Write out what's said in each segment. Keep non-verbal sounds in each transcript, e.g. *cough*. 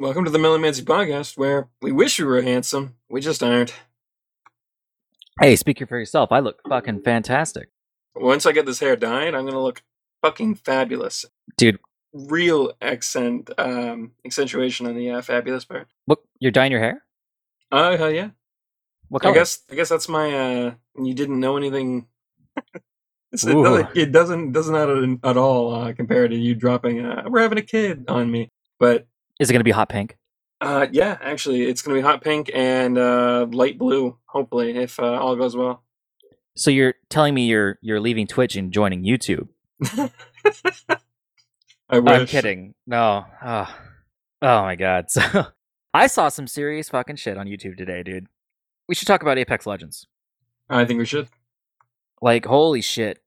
Welcome to the Millimancy podcast, where we wish we were handsome, we just aren't. Hey, speak for yourself. I look fucking fantastic. Once I get this hair dyed, I'm gonna look fucking fabulous. Dude, Real accent, um, accentuation on the uh, fabulous part. what you're dyeing your hair? Oh hell yeah! What I guess I guess that's my. uh You didn't know anything. *laughs* It's- it doesn't it doesn't doesn't at, at all uh, compared to you dropping. Uh, We're having a kid on me, but Is it gonna be hot pink? uh, yeah, actually, it's gonna be hot pink and uh, light blue. Hopefully, if uh, all goes well. So you're telling me you're you're leaving Twitch and joining YouTube? *laughs* I wish. I'm kidding. No. Oh, oh my god. So *laughs* I saw some serious fucking shit on YouTube today, dude. We should talk about Apex Legends. I think we should. Like, holy shit.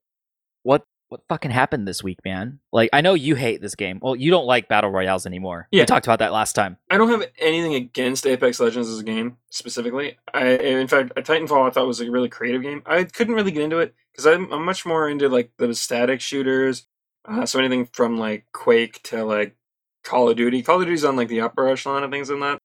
What fucking happened this week, man? Like, I know you hate this game. Well, you don't like battle royales anymore. Yeah. We talked about that last time. I don't have anything against Apex Legends as a game specifically. I, in fact, Titanfall I thought was a really creative game. I couldn't really get into it because I'm, I'm much more into like the static shooters. Uh, so anything from like Quake to like Call of Duty. Call of Duty's on like the upper echelon of things. I'm not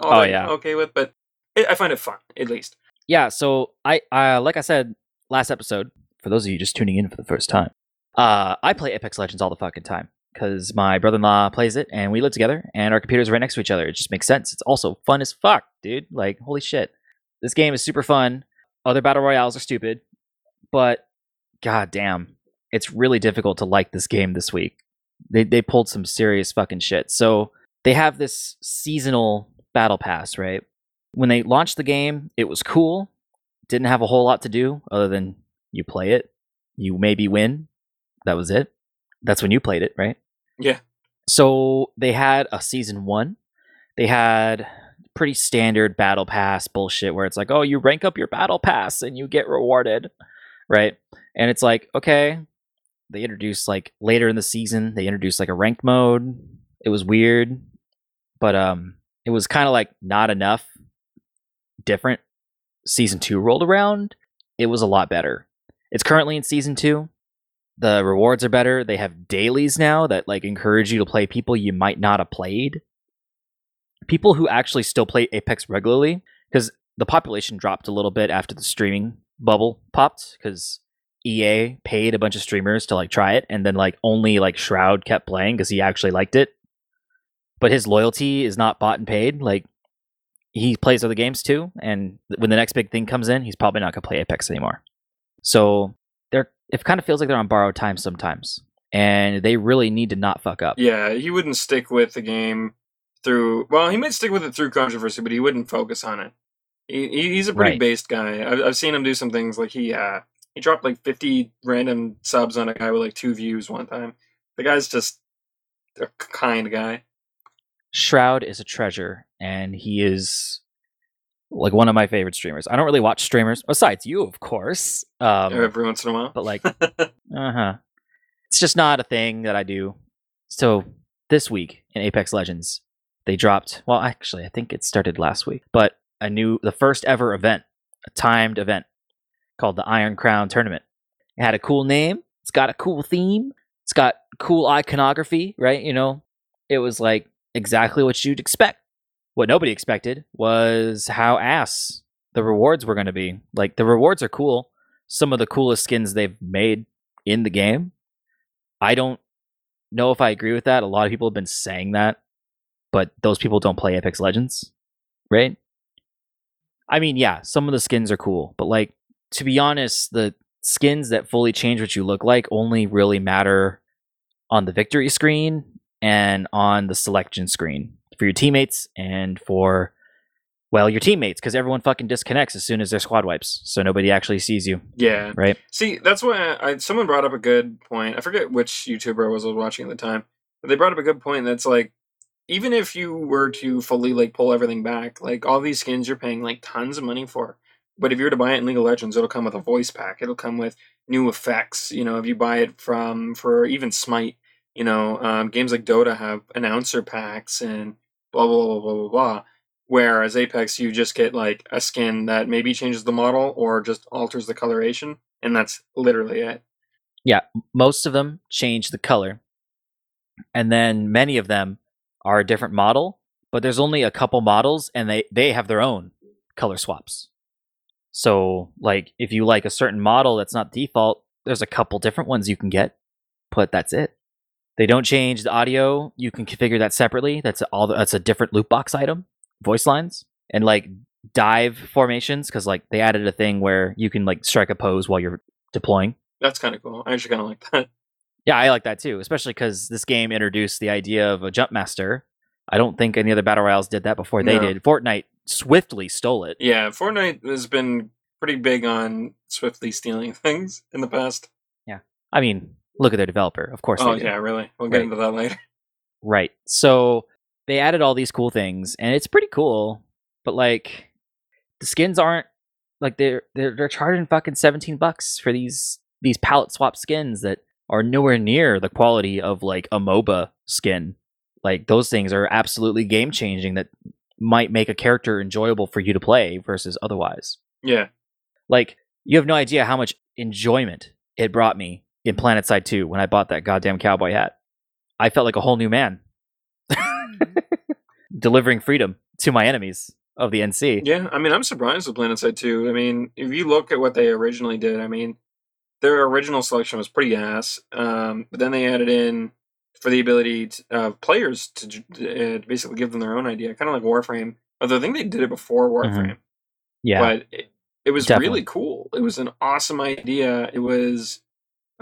all Oh, that yeah. okay with, but it, I find it fun at least. Yeah, so I uh like I said last episode, for those of you just tuning in for the first time, uh I play Apex Legends all the fucking time because my brother-in-law plays it and we live together and our computers are right next to each other. It just makes sense. It's also fun as fuck, dude. Like holy shit. This game is super fun. Other battle royales are stupid, but god damn, it's really difficult to like this game this week. They they pulled some serious fucking shit. So they have this seasonal battle pass, right? when they launched the game, it was cool. Didn't have a whole lot to do other than you play it, you maybe win. That was it. That's when you played it, right? Yeah. So they had a season one. They had pretty standard battle pass bullshit where it's like, oh, you rank up your battle pass and you get rewarded, right? And it's like, okay. They introduced like later in the season, they introduced like a ranked mode. It was weird, but um, it was kind of like not enough different season two rolled around, it was a lot better. It's currently in season two. The rewards are better. They have dailies now that like encourage you to play people you might not have played. People who actually still play Apex regularly, because the population dropped a little bit after the streaming bubble popped, because EA paid a bunch of streamers to like try it, and then like only like Shroud kept playing because he actually liked it. But his loyalty is not bought and paid. Like he plays other games too, and when the next big thing comes in, he's probably not gonna play Apex anymore. So they're it kind of feels like they're on borrowed time sometimes, and they really need to not fuck up. Yeah, he wouldn't stick with the game through. Well, he might stick with it through controversy, but he wouldn't focus on it. He, he- he's a pretty Right. based guy. I've, I've seen him do some things like he uh he dropped like fifty random subs on a guy with like two views one time. The guy's just a kind guy. Shroud is a treasure, and he is like one of my favorite streamers. I don't really watch streamers besides you, of course. Um, every once in a while. but like *laughs* uh huh. It's just not a thing that I do. So this week in Apex Legends, they dropped. Well, actually, I think it started last week, but a new, the first ever event, a timed event called the Iron Crown Tournament. It had a cool name. It's got a cool theme. It's got cool iconography, right? You know, it was like exactly what you'd expect. What nobody expected was how ass the rewards were going to be. Like the rewards are cool. Some of the coolest skins they've made in the game. I don't know if I agree with that. A lot of people have been saying that, but those people don't play Apex Legends, right? I mean, yeah, some of the skins are cool, but like to be honest, the skins that fully change what you look like only really matter on the victory screen and on the selection screen for your teammates and for well, your teammates because everyone fucking disconnects as soon as their squad wipes, so nobody actually sees you, Yeah. right? See, that's why I, someone brought up a good point. I forget which YouTuber I was watching at the time, but they brought up a good point. That's like, even if you were to fully like pull everything back, like all these skins you're paying like tons of money for. But if you were to buy it in League of Legends, it'll come with a voice pack. It'll come with new effects. You know, if you buy it from for even Smite, you know, um, games like Dota have announcer packs and blah blah blah blah blah blah. Whereas Apex, you just get like a skin that maybe changes the model or just alters the coloration, and that's literally it. Yeah, most of them change the color and then many of them are a different model but there's only a couple models and they they have their own color swaps. So like if you like a certain model that's not default, there's a couple different ones you can get, but that's it. They don't change the audio. You can configure that separately. That's all. That's a different loot box item. Voice lines and like dive formations because like they added a thing where you can like strike a pose while you're deploying. That's kind of cool. I actually kind of like that. *laughs* Yeah, I like that too, especially because this game introduced the idea of a jump master. I don't think any other battle royals did that before they No. did. Fortnite swiftly stole it. Yeah, Fortnite has been pretty big on swiftly stealing *laughs* things in the past. Yeah, I mean, look at their developer. Of course Oh yeah, really. We'll get Right. into that later. Right. So they added all these cool things, and it's pretty cool. But like, the skins aren't like they're they're they're charging fucking seventeen bucks for these these palette swap skins that are nowhere near the quality of like a MOBA skin. Like those things are absolutely game changing that might make a character enjoyable for you to play versus otherwise. Yeah. Like you have no idea how much enjoyment it brought me in Planet Side 2 when I bought that goddamn cowboy hat. I felt like a whole new man. *laughs* Delivering freedom to my enemies of the NC. Yeah, I mean, I'm surprised with PlanetSide 2. I mean, if you look at what they originally did, I mean, their original selection was pretty ass. Um, but then they added in for the ability of uh, players to, j- uh, basically give them their own idea, kind of like Warframe. Although I think they did it before Warframe, Yeah. but it, it was Definitely. really cool. It was an awesome idea. It was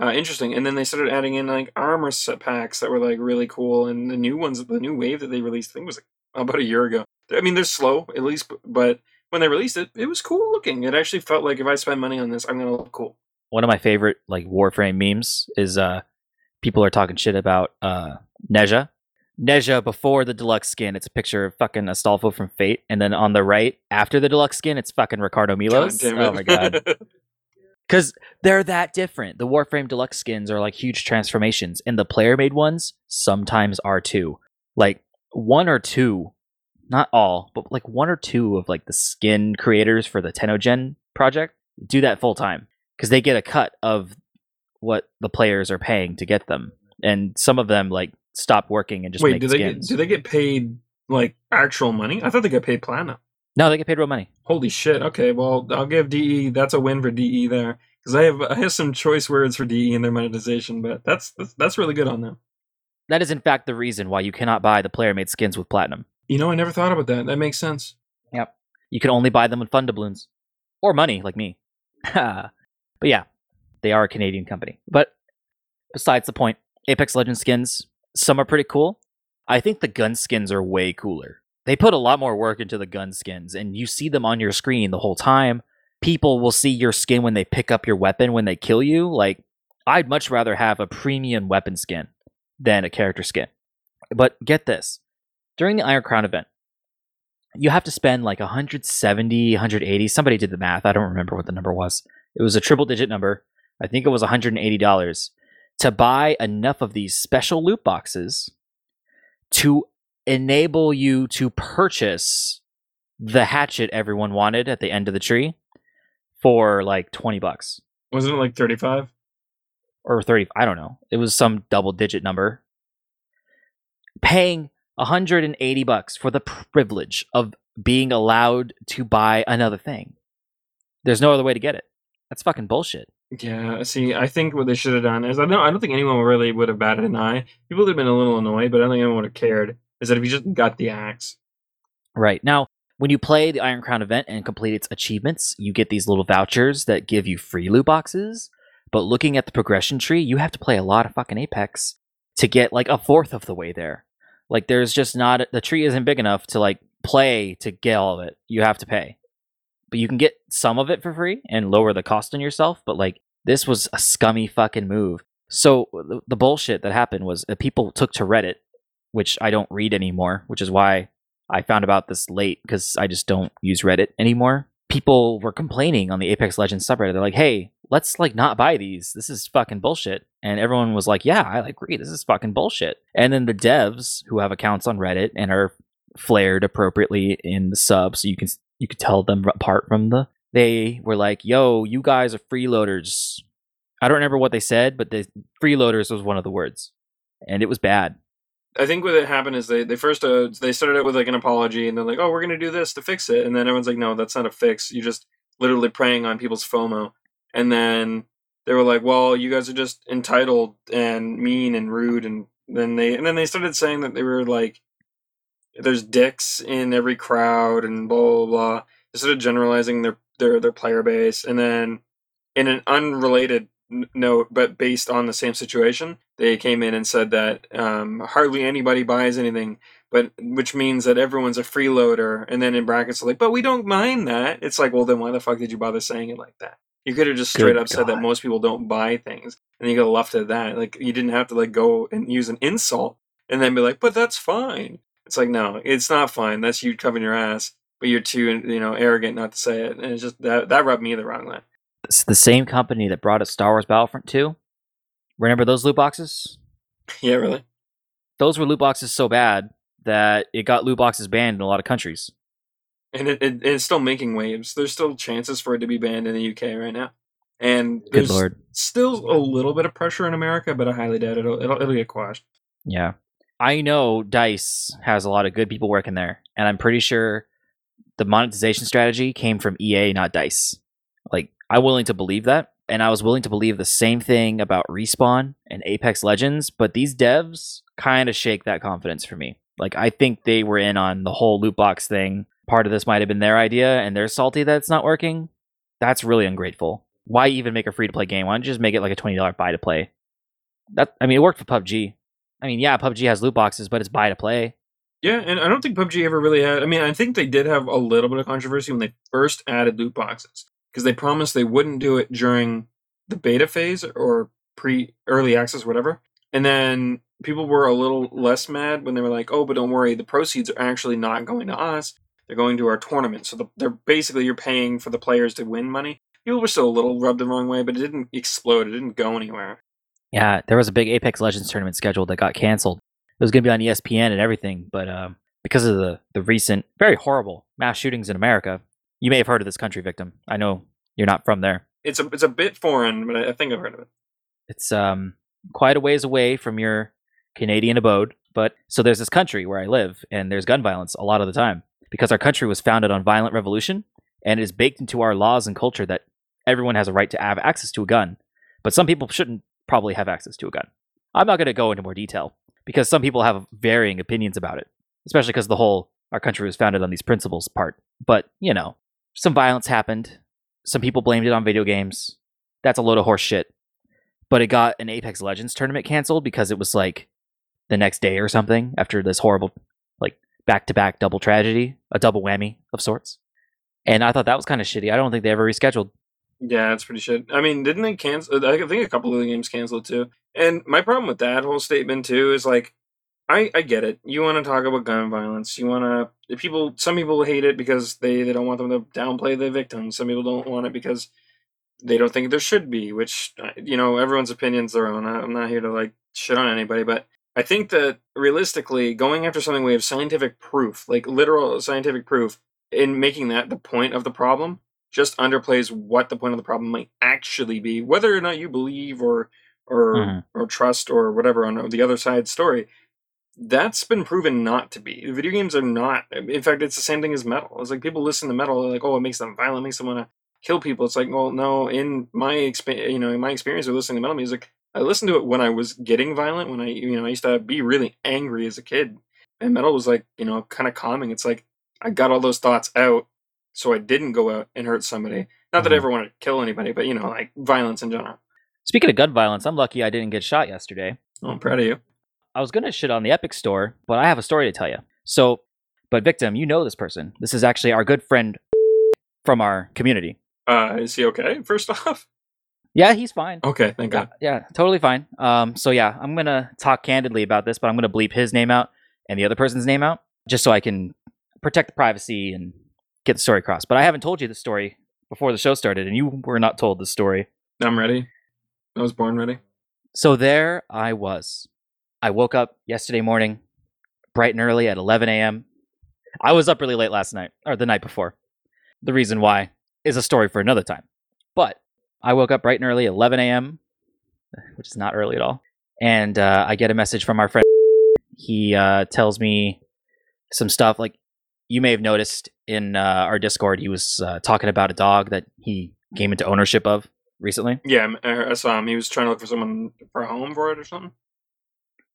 uh, interesting, and then they started adding in like armor set packs that were like really cool, and the new ones, the new wave that they released, I think was like about a year ago. I mean, they're slow at least, but when they released it, it was cool looking. It actually felt like if I spend money on this, I'm gonna look cool. One of my favorite like Warframe memes is uh people are talking shit about uh Nezha. Nezha before the deluxe skin, it's a picture of fucking Astolfo from Fate, and then on the right, after the deluxe skin, it's fucking Ricardo Milos. Oh my god. *laughs* Because they're that different. The Warframe Deluxe skins are like huge transformations, and the player made ones sometimes are too. Like one or two, not all, but like one or two of like the skin creators for the TennoGen project do that full time because they get a cut of what the players are paying to get them, and some of them like stop working and just Wait, do they get, do they get paid like actual money? I thought they got paid platinum. No, they get paid real money. Holy shit! Okay, well, I'll give DE. That's a win for DE there because I have I have some choice words for DE in their monetization, but that's that's, that's really good on them. That is in fact the reason why you cannot buy the player made skins with platinum. You know, I never thought about that. That makes sense. Yep. You can only buy them with fun doubloons or money, like me. *laughs* but yeah, they are a Canadian company. But besides the point, Apex Legends skins, some are pretty cool. I think the gun skins are way cooler. They put a lot more work into the gun skins, and you see them on your screen the whole time. People will see your skin when they pick up your weapon when they kill you. Like, I'd much rather have a premium weapon skin than a character skin. But get this during the Iron Crown event, you have to spend like 170 180 somebody did the math i don't remember what the number was it was a triple digit number i think it was $180 to buy enough of these special loot boxes to enable you to purchase the hatchet everyone wanted at the end of the tree for like 20 bucks Wasn't it like thirty five? or 30 i don't know it was some double digit number paying 180 bucks for the privilege of being allowed to buy another thing there's no other way to get it that's fucking bullshit Yeah. See, I think what they should have done is I don't I don't think anyone really would have batted an eye. People would have been a little annoyed, but I don't think anyone would have cared. Is that if you just got the axe? right. Now when you play the iron crown event and complete its achievements you get these little vouchers that give you free loot boxes. But looking at the progression tree you have to play a lot of fucking apex to get like a fourth of the way there. Like there's just not the tree isn't big enough to like play to get all of it. You have to pay. But you can get some of it for free and lower the cost on yourself but like this was a scummy fucking move. So the, the bullshit that happened was people took to reddit which i don't read anymore which is why i found about this late because i just don't use reddit anymore. People were complaining on the apex legends subreddit. They're like hey let's like not buy these. This is fucking bullshit. And everyone was like yeah i agree this is fucking bullshit. And then the devs who have accounts on reddit and are flared appropriately in the sub so you can you could tell them apart from the they were like yo you guys are freeloaders. I don't remember what they said but the freeloaders was one of the words. And it was bad I think what happened is they they first uh, they started out with like an apology and they're like, oh, we're gonna do this to fix it, and then everyone's like, no, that's not a fix. You're just literally preying on people's FOMO, and then they were like, well, you guys are just entitled and mean and rude, and then they and then they started saying that they were like, there's dicks in every crowd and blah blah blah. They started generalizing their their their player base, and then in an unrelated note, but based on the same situation, they came in and said that um, hardly anybody buys anything, but which means that everyone's a freeloader. And then in brackets, like, but we don't mind that. It's like, well, then why the fuck did you bother saying it like that? You could have just straight Good up said that most people don't buy things, and you could have left it at that. Like, you didn't have to like go and use an insult and then be like, but that's fine. It's like, no, it's not fine. That's you covering your ass, but you're too, you know, arrogant not to say it. And it's just that that rubbed me the wrong way. It's the same company that brought us Star Wars Battlefront 2. Remember those loot boxes? yeah, really. Those were loot boxes so bad that it got loot boxes banned in a lot of countries. and it, it it's still making waves. There's still chances for it to be banned in the UK right now, and Good there's lord. still a little bit of pressure in America, but I highly doubt it'll it'll, it'll get quashed. Yeah. I know DICE has a lot of good people working there, and I'm pretty sure the monetization strategy came from EA, not DICE. Like, I'm willing to believe that, and I was willing to believe the same thing about Respawn and Apex Legends, but these devs kind of shake that confidence for me. Like, I think they were in on the whole loot box thing. Part of this might have been their idea, and they're salty that it's not working. That's really ungrateful. Why even make a free to play game? Why don't you just make it like a $20 buy to play? That I mean, it worked for PUBG. I mean, yeah, PUBG has loot boxes, but it's buy to play. Yeah, and I don't think PUBG ever really had. I mean, I think they did have a little bit of controversy when they first added loot boxes because they promised they wouldn't do it during the beta phase or pre early access, whatever. And then people were a little less mad when they were like, "Oh, but don't worry, the proceeds are actually not going to us; they're going to our tournament." So the, they're basically you're paying for the players to win money. People were still a little rubbed the wrong way, but it didn't explode. It didn't go anywhere. Yeah, there was a big Apex Legends tournament scheduled that got canceled. It was going to be on ESPN and everything, but um, because of the the recent very horrible mass shootings in America, you may have heard of this country, victim. I know you're not from there. It's a it's a bit foreign, but I, I think I've heard of it. It's um quite a ways away from your Canadian abode, but so there's this country where I live, and there's gun violence a lot of the time because our country was founded on violent revolution, and it is baked into our laws and culture that everyone has a right to have access to a gun, but some people shouldn't probably have access to a gun. I'm not going to go into more detail because some people have varying opinions about it, especially because the whole our country was founded on these principles part. But you know, some violence happened. Some people blamed it on video games. That's a load of horse shit. But it got an Apex Legends tournament canceled because it was like the next day or something after this horrible, like back to back double tragedy, a double whammy of sorts. And I thought that was kind of shitty. I don't think they ever rescheduled. Yeah, it's pretty shit. I mean, didn't they cancel? I think a couple of the games canceled too. And my problem with that whole statement too is like, I I get it. You want to talk about gun violence. You want to people. Some people hate it because they they don't want them to downplay the victims. Some people don't want it because they don't think there should be. Which uh, you know, everyone's opinions their own. I- I'm not here to like shit on anybody, but I think that realistically, going after something we have scientific proof, like literal scientific proof, in making that the point of the problem, just underplays what the point of the problem might actually be, whether or not you believe or or Mhm. or trust or whatever on the other side's story. That's been proven not to be. Video games are not. In fact, it's the same thing as metal. It's like people listen to metal, they're like, oh, it makes them violent, makes them want to kill people. It's like, well, no. In my experience, you know, in my experience with listening to metal music, I listened to it when I was getting violent. When I, you know, I used to be really angry as a kid, and metal was like, you know, kind of calming. It's like I got all those thoughts out, so I didn't go out and hurt somebody. Not that I Mhm. ever wanted to kill anybody, but you know, like violence in general. Speaking of gun violence, I'm lucky I didn't get shot yesterday. Oh, I'm proud of you. I was gonna shit on the Epic Store, but I have a story to tell you. So, but victim, you know this person. This is actually our good friend from our community. Uh, is he okay? First *laughs* off, Yeah, he's fine. okay, thank Yeah, God. yeah, totally fine. Um, so yeah, I'm gonna talk candidly about this, but I'm gonna bleep his name out and the other person's name out, just so I can protect the privacy and get the story across. But I haven't told you the story before the show started, and you were not told the story. I'm ready. I was born ready. So there I was. I woke up yesterday morning, bright and early at 11 a.m. I was up really late last night, or the night before. The reason why is a story for another time. But I woke up bright and early, 11 a.m., which is not early at all. And uh, I get a message from our friend. he uh, tells me some stuff. Like you may have noticed in uh, our Discord, he was uh, talking about a dog that he came into ownership of recently. Yeah, I saw him. He was trying to look for someone for a home for it or something.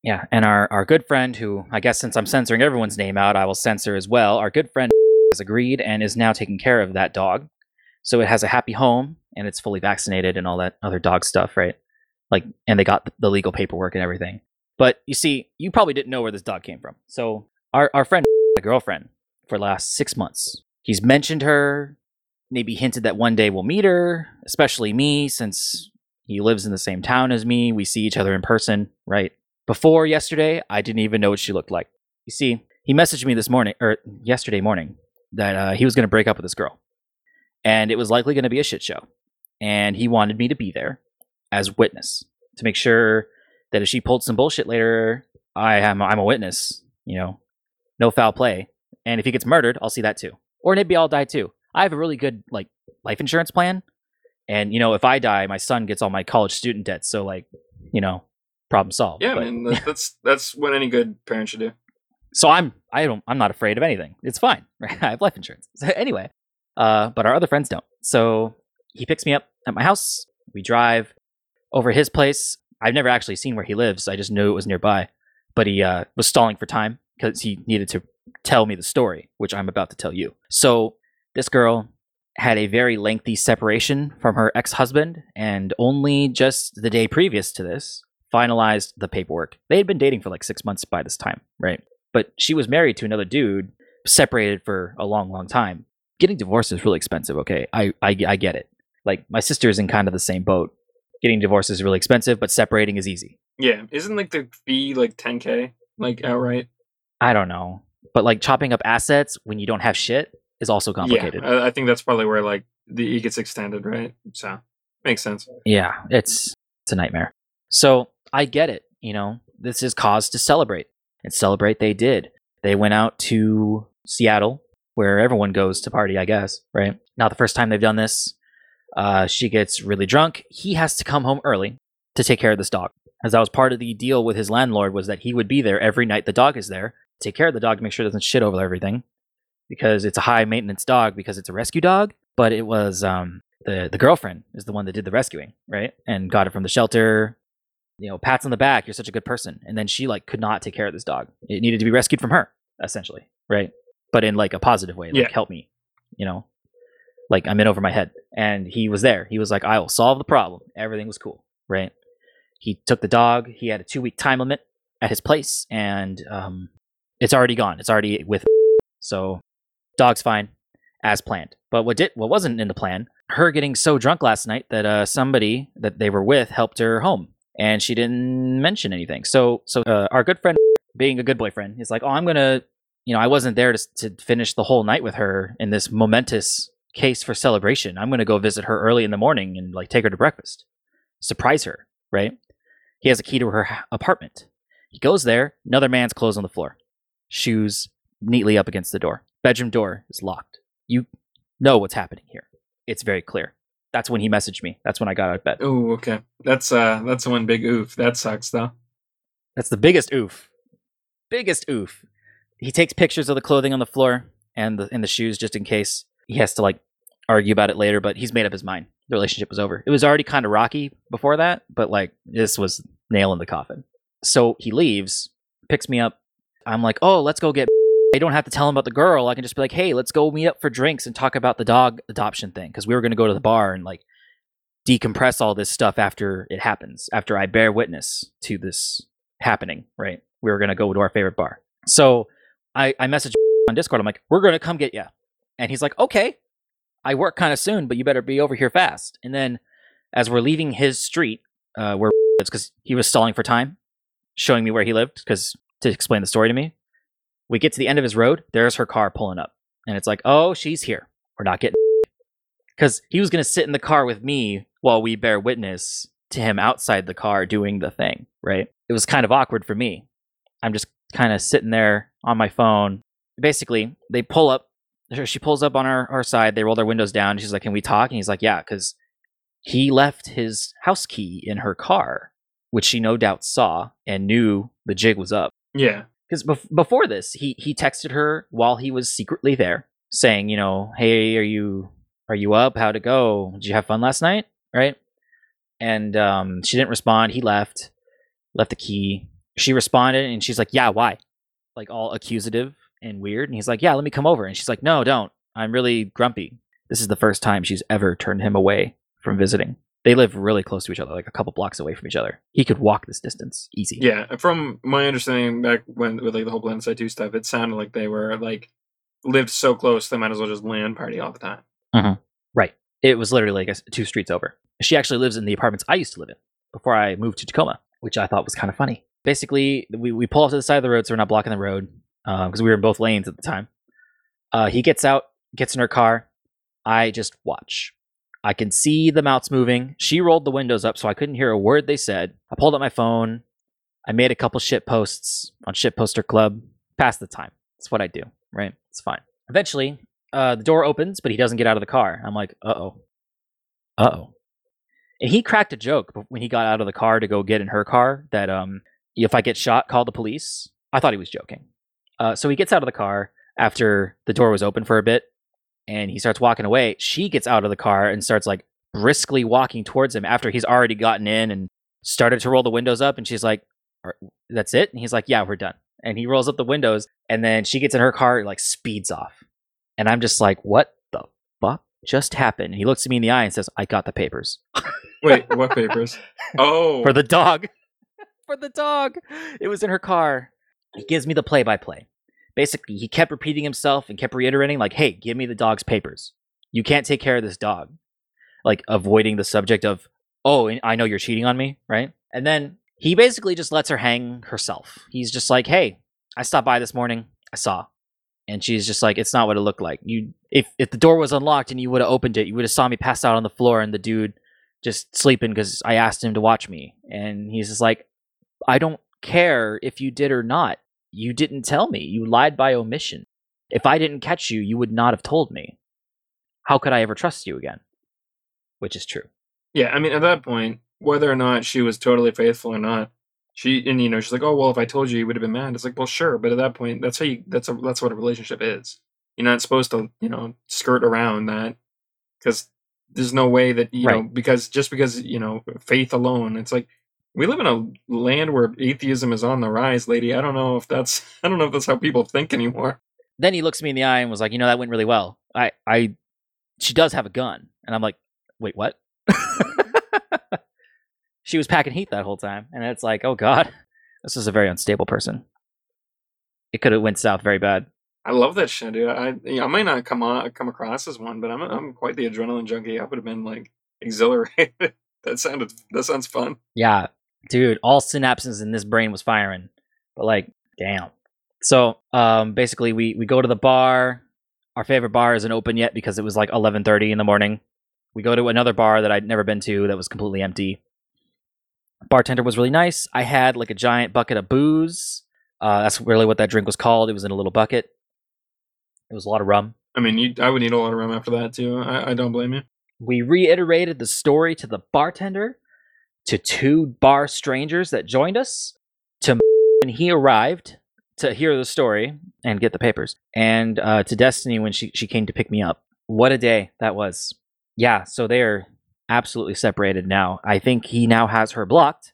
Yeah, and our, our good friend, who I guess since I'm censoring everyone's name out, I will censor as well. Our good friend has agreed and is now taking care of that dog. So it has a happy home and it's fully vaccinated and all that other dog stuff, right? Like, and they got the legal paperwork and everything. But you see, you probably didn't know where this dog came from. So our, our friend, a girlfriend for last six months, he's mentioned her, maybe hinted that one day we'll meet her, especially me, since he lives in the same town as me. We see each other in person, right? Before yesterday, I didn't even know what she looked like. You see, he messaged me this morning, or yesterday morning, that uh, he was going to break up with this girl. And it was likely going to be a shit show. And he wanted me to be there as witness to make sure that if she pulled some bullshit later, I am I'm a witness. You know, no foul play. And if he gets murdered, I'll see that too. Or maybe I'll die too. I have a really good like life insurance plan, and you know, if I die, my son gets all my college student debts. So like, you know, problem solved. Yeah, but, man, that, that's that's what any good parent should do. So I'm I don't I'm not afraid of anything. It's fine. Right? *laughs* I have life insurance. So *laughs* anyway, uh, but our other friends don't. So he picks me up at my house. We drive over his place. I've never actually seen where he lives. I just knew it was nearby. But he uh, was stalling for time because he needed to tell me the story, which I'm about to tell you. So this girl had a very lengthy separation from her ex-husband, and only just the day previous to this, finalized the paperwork. They had been dating for like six months by this time, right? But she was married to another dude, separated for a long, long time. Getting divorced is really expensive, okay? I, I, I get it. Like, my sister is in kind of the same boat. Getting divorced is really expensive, but separating is easy. Yeah, isn't like the fee like 10k, like outright? I don't know. But like chopping up assets when you don't have shit is also complicated. Yeah, I, I think that's probably where like the e gets extended, right? So makes sense. Yeah, it's it's a nightmare. So I get it. You know, this is cause to celebrate. And celebrate they did. They went out to Seattle, where everyone goes to party, I guess, right? Not the first time they've done this. Uh, she gets really drunk. He has to come home early to take care of this dog. As that was part of the deal with his landlord was that he would be there every night the dog is there, take care of the dog to make sure it doesn't shit over everything. Because it's a high maintenance dog because it's a rescue dog. But it was um, the the girlfriend is the one that did the rescuing, right? And got it from the shelter, you know, pats on the back, you're such a good person. And then she like could not take care of this dog. It needed to be rescued from her, essentially. Right. But in like a positive way, like Yeah. help me, you know, like I'm in over my head. And he was there. He was like, I will solve the problem. Everything was cool. Right. He took the dog. He had a two week time limit at his place and um, it's already gone. It's already with. *laughs* So dog's fine as planned. But what did what wasn't in the plan? Her getting so drunk last night that uh, somebody that they were with helped her home, and she didn't mention anything. So so uh, our good friend, being a good boyfriend, is like, oh, I'm gonna, you know, I wasn't there to to finish the whole night with her in this momentous case for celebration. I'm gonna go visit her early in the morning and like take her to breakfast, surprise her. Right? He has a key to her apartment. He goes there. Another man's clothes on the floor, shoes neatly up against the door. Bedroom door is locked. You know what's happening here. It's very clear. That's when he messaged me. That's when I got out of bed. Oh, okay. That's uh that's one big oof. That sucks though. That's the biggest oof. Biggest oof. He takes pictures of the clothing on the floor and the and the shoes just in case he has to like argue about it later, but he's made up his mind. The relationship was over. It was already kind of rocky before that, but like this was nail in the coffin. So he leaves, picks me up. I'm like, "Oh, let's go get I don't have to tell him about the girl. I can just be like, "Hey, let's go meet up for drinks and talk about the dog adoption thing because we were going to go to the bar and like decompress all this stuff after it happens, after I bear witness to this happening, right? We were going to go to our favorite bar. So I, I messaged *laughs* on Discord. I'm like, we're going to come get you. And he's like, okay, I work kind of soon, but you better be over here fast. And then as we're leaving his street, uh, where *laughs* it's because he was stalling for time, showing me where he lived because to explain the story to me. We get to the end of his road. There's her car pulling up. And it's like, oh, she's here. We're not getting *laughs* because he was going to sit in the car with me while we bear witness to him outside the car doing the thing, right? It was kind of awkward for me. I'm just kind of sitting there on my phone. Basically, they pull up. She pulls up on our, our side. They roll their windows down. She's like, Can we talk? And he's like, Yeah, because he left his house key in her car, which she no doubt saw and knew the jig was up. Yeah. Because bef- before this, he he texted her while he was secretly there, saying, you know, hey, are you are you up? How'd it go? Did you have fun last night? Right? And um, she didn't respond. He left, left the key. She responded, and she's like, yeah, why? Like all accusative and weird. And he's like, yeah, let me come over. And she's like, no, don't. I'm really grumpy. This is the first time she's ever turned him away from visiting. They live really close to each other, like a couple blocks away from each other. He could walk this distance easy. Yeah, from my understanding back when with like the whole PlanetSide 2 stuff, it sounded like they were like lived so close they might as well just land party all the time. Right. It was literally like two streets over. She actually lives in the apartments I used to live in before I moved to Tacoma, which I thought was kind of funny. Basically, we, we pull off to the side of the road so we're not blocking the road because we were in both lanes at the time. Uh, he gets out, gets in her car. I just watch. I can see the mouths moving. She rolled the windows up so I couldn't hear a word they said. I pulled up my phone. I made a couple shit posts on Shit Poster Club. Pass the time. That's what I do, right? It's fine. Eventually, uh, the door opens, but he doesn't get out of the car. I'm like, uh oh. Uh oh. And he cracked a joke when he got out of the car to go get in her car that um, if I get shot, call the police. I thought he was joking. Uh, so he gets out of the car after the door was open for a bit and he starts walking away. She gets out of the car and starts like briskly walking towards him after he's already gotten in and started to roll the windows up. And she's like, That's it? And he's like, Yeah, we're done. And he rolls up the windows and then she gets in her car and like speeds off. And I'm just like, What the fuck just happened? And he looks at me in the eye and says, I got the papers. *laughs* Wait, what papers? Oh, For the dog. *laughs* For the dog. It was in her car. He gives me the play by play. Basically, he kept repeating himself and kept reiterating, like, hey, give me the dog's papers. You can't take care of this dog. Like, avoiding the subject of, oh, I know you're cheating on me, right? And then he basically just lets her hang herself. He's just like, hey, I stopped by this morning. I saw. And she's just like, it's not what it looked like. You, if if the door was unlocked and you would have opened it, you would have saw me pass out on the floor and the dude just sleeping because I asked him to watch me. And he's just like, I don't care if you did or not. You didn't tell me. You lied by omission. If I didn't catch you, you would not have told me. How could I ever trust you again? Which is true. yeah. I mean, at that point, whether or not she was totally faithful or not, she and you know she's like, oh well, if I told you, you would have been mad. It's like, well, sure, but at that point, that's how you. That's a that's what a relationship is. You're not supposed to you know skirt around that because there's no way that you know because just because you know faith alone, it's like we live in a land where atheism is on the rise, lady. I don't know if that's *laughs* I don't know if that's how people think anymore. Then he looks me in the eye and was like, you know, that went really well. I, I, she does have a gun. And I'm like, wait, what? *laughs* she was packing heat that whole time. And it's like, oh God, this is a very unstable person. It could have went south very bad. I love that shit, dude. I you know, I might not come on come across as one, but I'm I'm quite the adrenaline junkie. I would have been like exhilarated. *laughs* that sounded that sounds fun. Yeah, dude, all synapses in this brain was firing. But like, damn. So, um, basically, we we go to the bar. Our favorite bar isn't open yet because it was like 11:30 in the morning. We go to another bar that I'd never been to that was completely empty. Bartender was really nice. I had like a giant bucket of booze. Uh, that's really what that drink was called. It was in a little bucket. It was a lot of rum. I mean, you, I would need a lot of rum after that too. I, I don't blame you. We reiterated the story to the bartender, to two bar strangers that joined us, to when he arrived to hear the story and get the papers, and uh, to Destiny when she, she came to pick me up. What a day that was. Yeah, so they're absolutely separated now. I think he now has her blocked,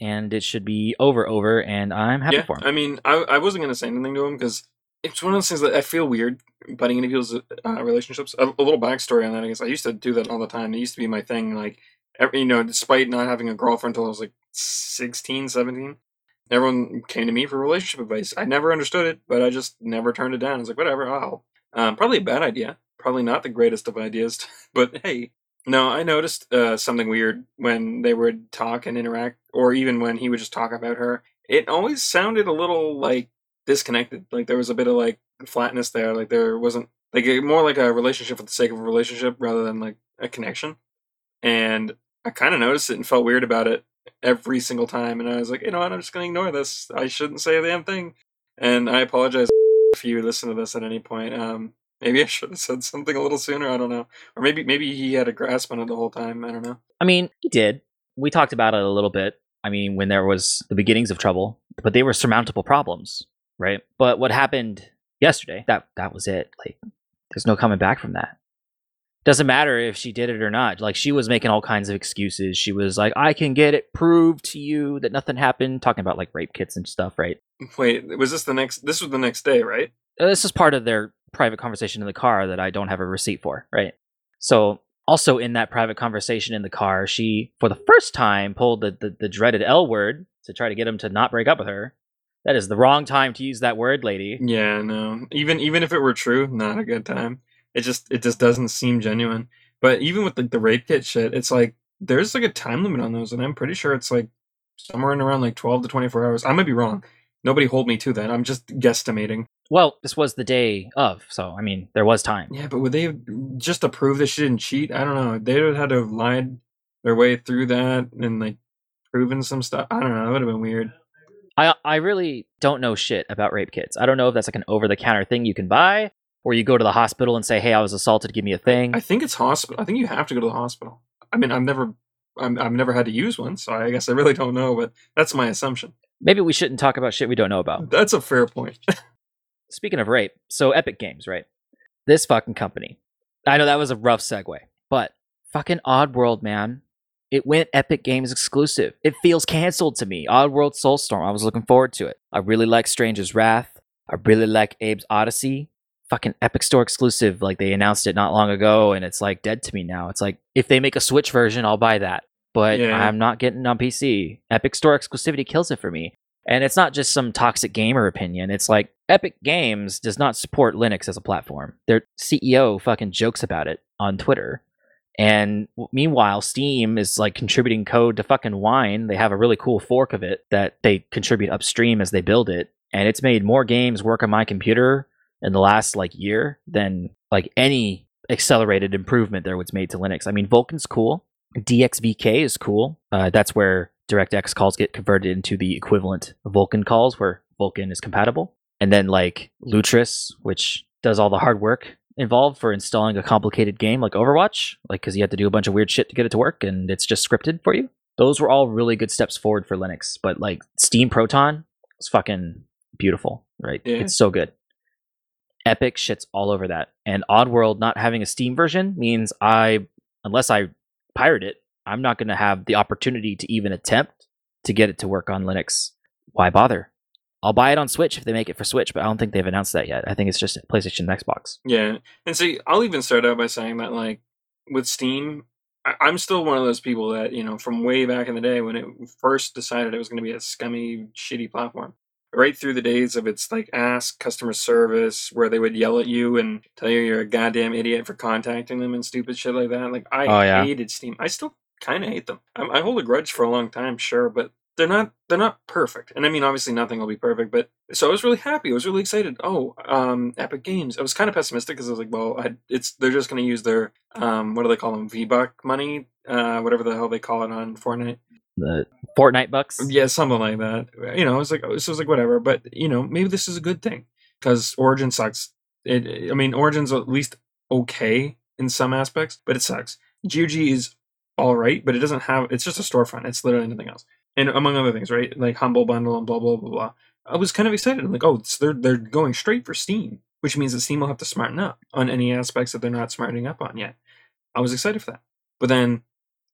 and it should be over, over, and I'm happy yeah, for him. I mean, I I wasn't gonna say anything to him because it's one of those things that I feel weird butting into people's uh, relationships. A, a little backstory on that, I guess. I used to do that all the time. It used to be my thing. Like, every, you know, despite not having a girlfriend until I was like 16, 17, everyone came to me for relationship advice. I never understood it, but I just never turned it down. I was like, whatever, I'll. Um, probably a bad idea. Probably not the greatest of ideas, *laughs* but hey. No, I noticed uh, something weird when they would talk and interact, or even when he would just talk about her. It always sounded a little like disconnected. Like there was a bit of like flatness there. Like there wasn't like more like a relationship for the sake of a relationship rather than like a connection. And I kind of noticed it and felt weird about it every single time. And I was like, you know what? I'm just gonna ignore this. I shouldn't say a damn thing. And I apologize *laughs* if you listen to this at any point. Um, maybe I *laughs* should have said something a little sooner. I don't know. Or maybe maybe he had a grasp on it the whole time. I don't know. I mean, he did. We talked about it a little bit. I mean, when there was the beginnings of trouble, but they were surmountable problems. right? But what happened yesterday, that that was it. Like there's no coming back from that. Doesn't matter if she did it or not. Like she was making all kinds of excuses. She was like, "I can get it proved to you that nothing happened," talking about like rape kits and stuff, right? Wait, was this the next? This was the next day, right? Uh, This is part of their private conversation in the car that I don't have a receipt for, right? So also in that private conversation in the car, she for the first time pulled the, the, the dreaded L word to try to get him to not break up with her. That is the wrong time to use that word, lady. Yeah, no. Even even if it were true, not a good time. It just it just doesn't seem genuine. But even with like the rape kit shit, it's like there's like a time limit on those, and I'm pretty sure it's like somewhere in around like 12 to 24 hours. I might be wrong. Nobody hold me to that. I'm just guesstimating. Well, this was the day of, so I mean, there was time. Yeah, but would they have just to prove that she didn't cheat? I don't know. They would have had to have lied their way through that and like proven some stuff. I don't know. That would have been weird. I I really don't know shit about rape kits. I don't know if that's like an over the counter thing you can buy, or you go to the hospital and say, "Hey, I was assaulted. Give me a thing." I think it's hospital. I think you have to go to the hospital. I mean, I've never, I'm, I've never had to use one, so I guess I really don't know. But that's my assumption. Maybe we shouldn't talk about shit we don't know about. That's a fair point. *laughs* Speaking of rape, so Epic Games, right? This fucking company. I know that was a rough segue, but fucking Oddworld, man. It went Epic Games exclusive. It feels canceled to me. Oddworld Soulstorm. I was looking forward to it. I really like Stranger's Wrath. I really like Abe's Oddysee. Fucking Epic Store exclusive. Like they announced it not long ago, and it's like dead to me now. It's like if they make a Switch version, I'll buy that. But Yeah. I'm not getting on PC. Epic Store exclusivity kills it for me. And it's not just some toxic gamer opinion. It's like Epic Games does not support Linux as a platform. Their CEO fucking jokes about it on Twitter. And meanwhile, Steam is like contributing code to fucking Wine. They have a really cool fork of it that they contribute upstream as they build it. And it's made more games work on my computer in the last like year than like any accelerated improvement there was made to Linux. I mean, Vulkan's cool. DXVK is cool. Uh, that's where DirectX calls get converted into the equivalent of Vulkan calls, where Vulkan is compatible. And then like Lutris, which does all the hard work involved for installing a complicated game like Overwatch, like because you have to do a bunch of weird shit to get it to work, and it's just scripted for you. Those were all really good steps forward for Linux. But like Steam Proton is fucking beautiful, right? Yeah. It's so good. Epic shits all over that. And Oddworld not having a Steam version means I, unless I pirate it, I'm not going to have the opportunity to even attempt to get it to work on Linux. Why bother? I'll buy it on Switch if they make it for Switch, but I don't think they've announced that yet. I think it's just PlayStation and Xbox. Yeah, and see, I'll even start out by saying that, like, with Steam, I- I'm still one of those people that you know from way back in the day when it first decided it was going to be a scummy, shitty platform. Right through the days of its like ask customer service, where they would yell at you and tell you you're a goddamn idiot for contacting them and stupid shit like that. Like I Oh, yeah. hated Steam. I still kind of hate them. I, I hold a grudge for a long time, sure, but they're not they're not perfect. And I mean, obviously, nothing will be perfect. But so I was really happy. I was really excited. Oh, um, Epic Games. I was kind of pessimistic because I was like, well, I, it's they're just going to use their um, what do they call them? V Buck money, uh, whatever the hell they call it on Fortnite. The Fortnite bucks. Yeah, something like that. You know, I was like, this was like whatever. But you know, maybe this is a good thing because Origin sucks. It, I mean, Origin's at least okay in some aspects, but it sucks. GOG is all right, but it doesn't have. It's just a storefront. It's literally nothing else. And among other things, right? Like Humble Bundle and blah blah blah blah. I was kind of excited. I'm like, oh, so they're they're going straight for Steam, which means that Steam will have to smarten up on any aspects that they're not smartening up on yet. I was excited for that. But then,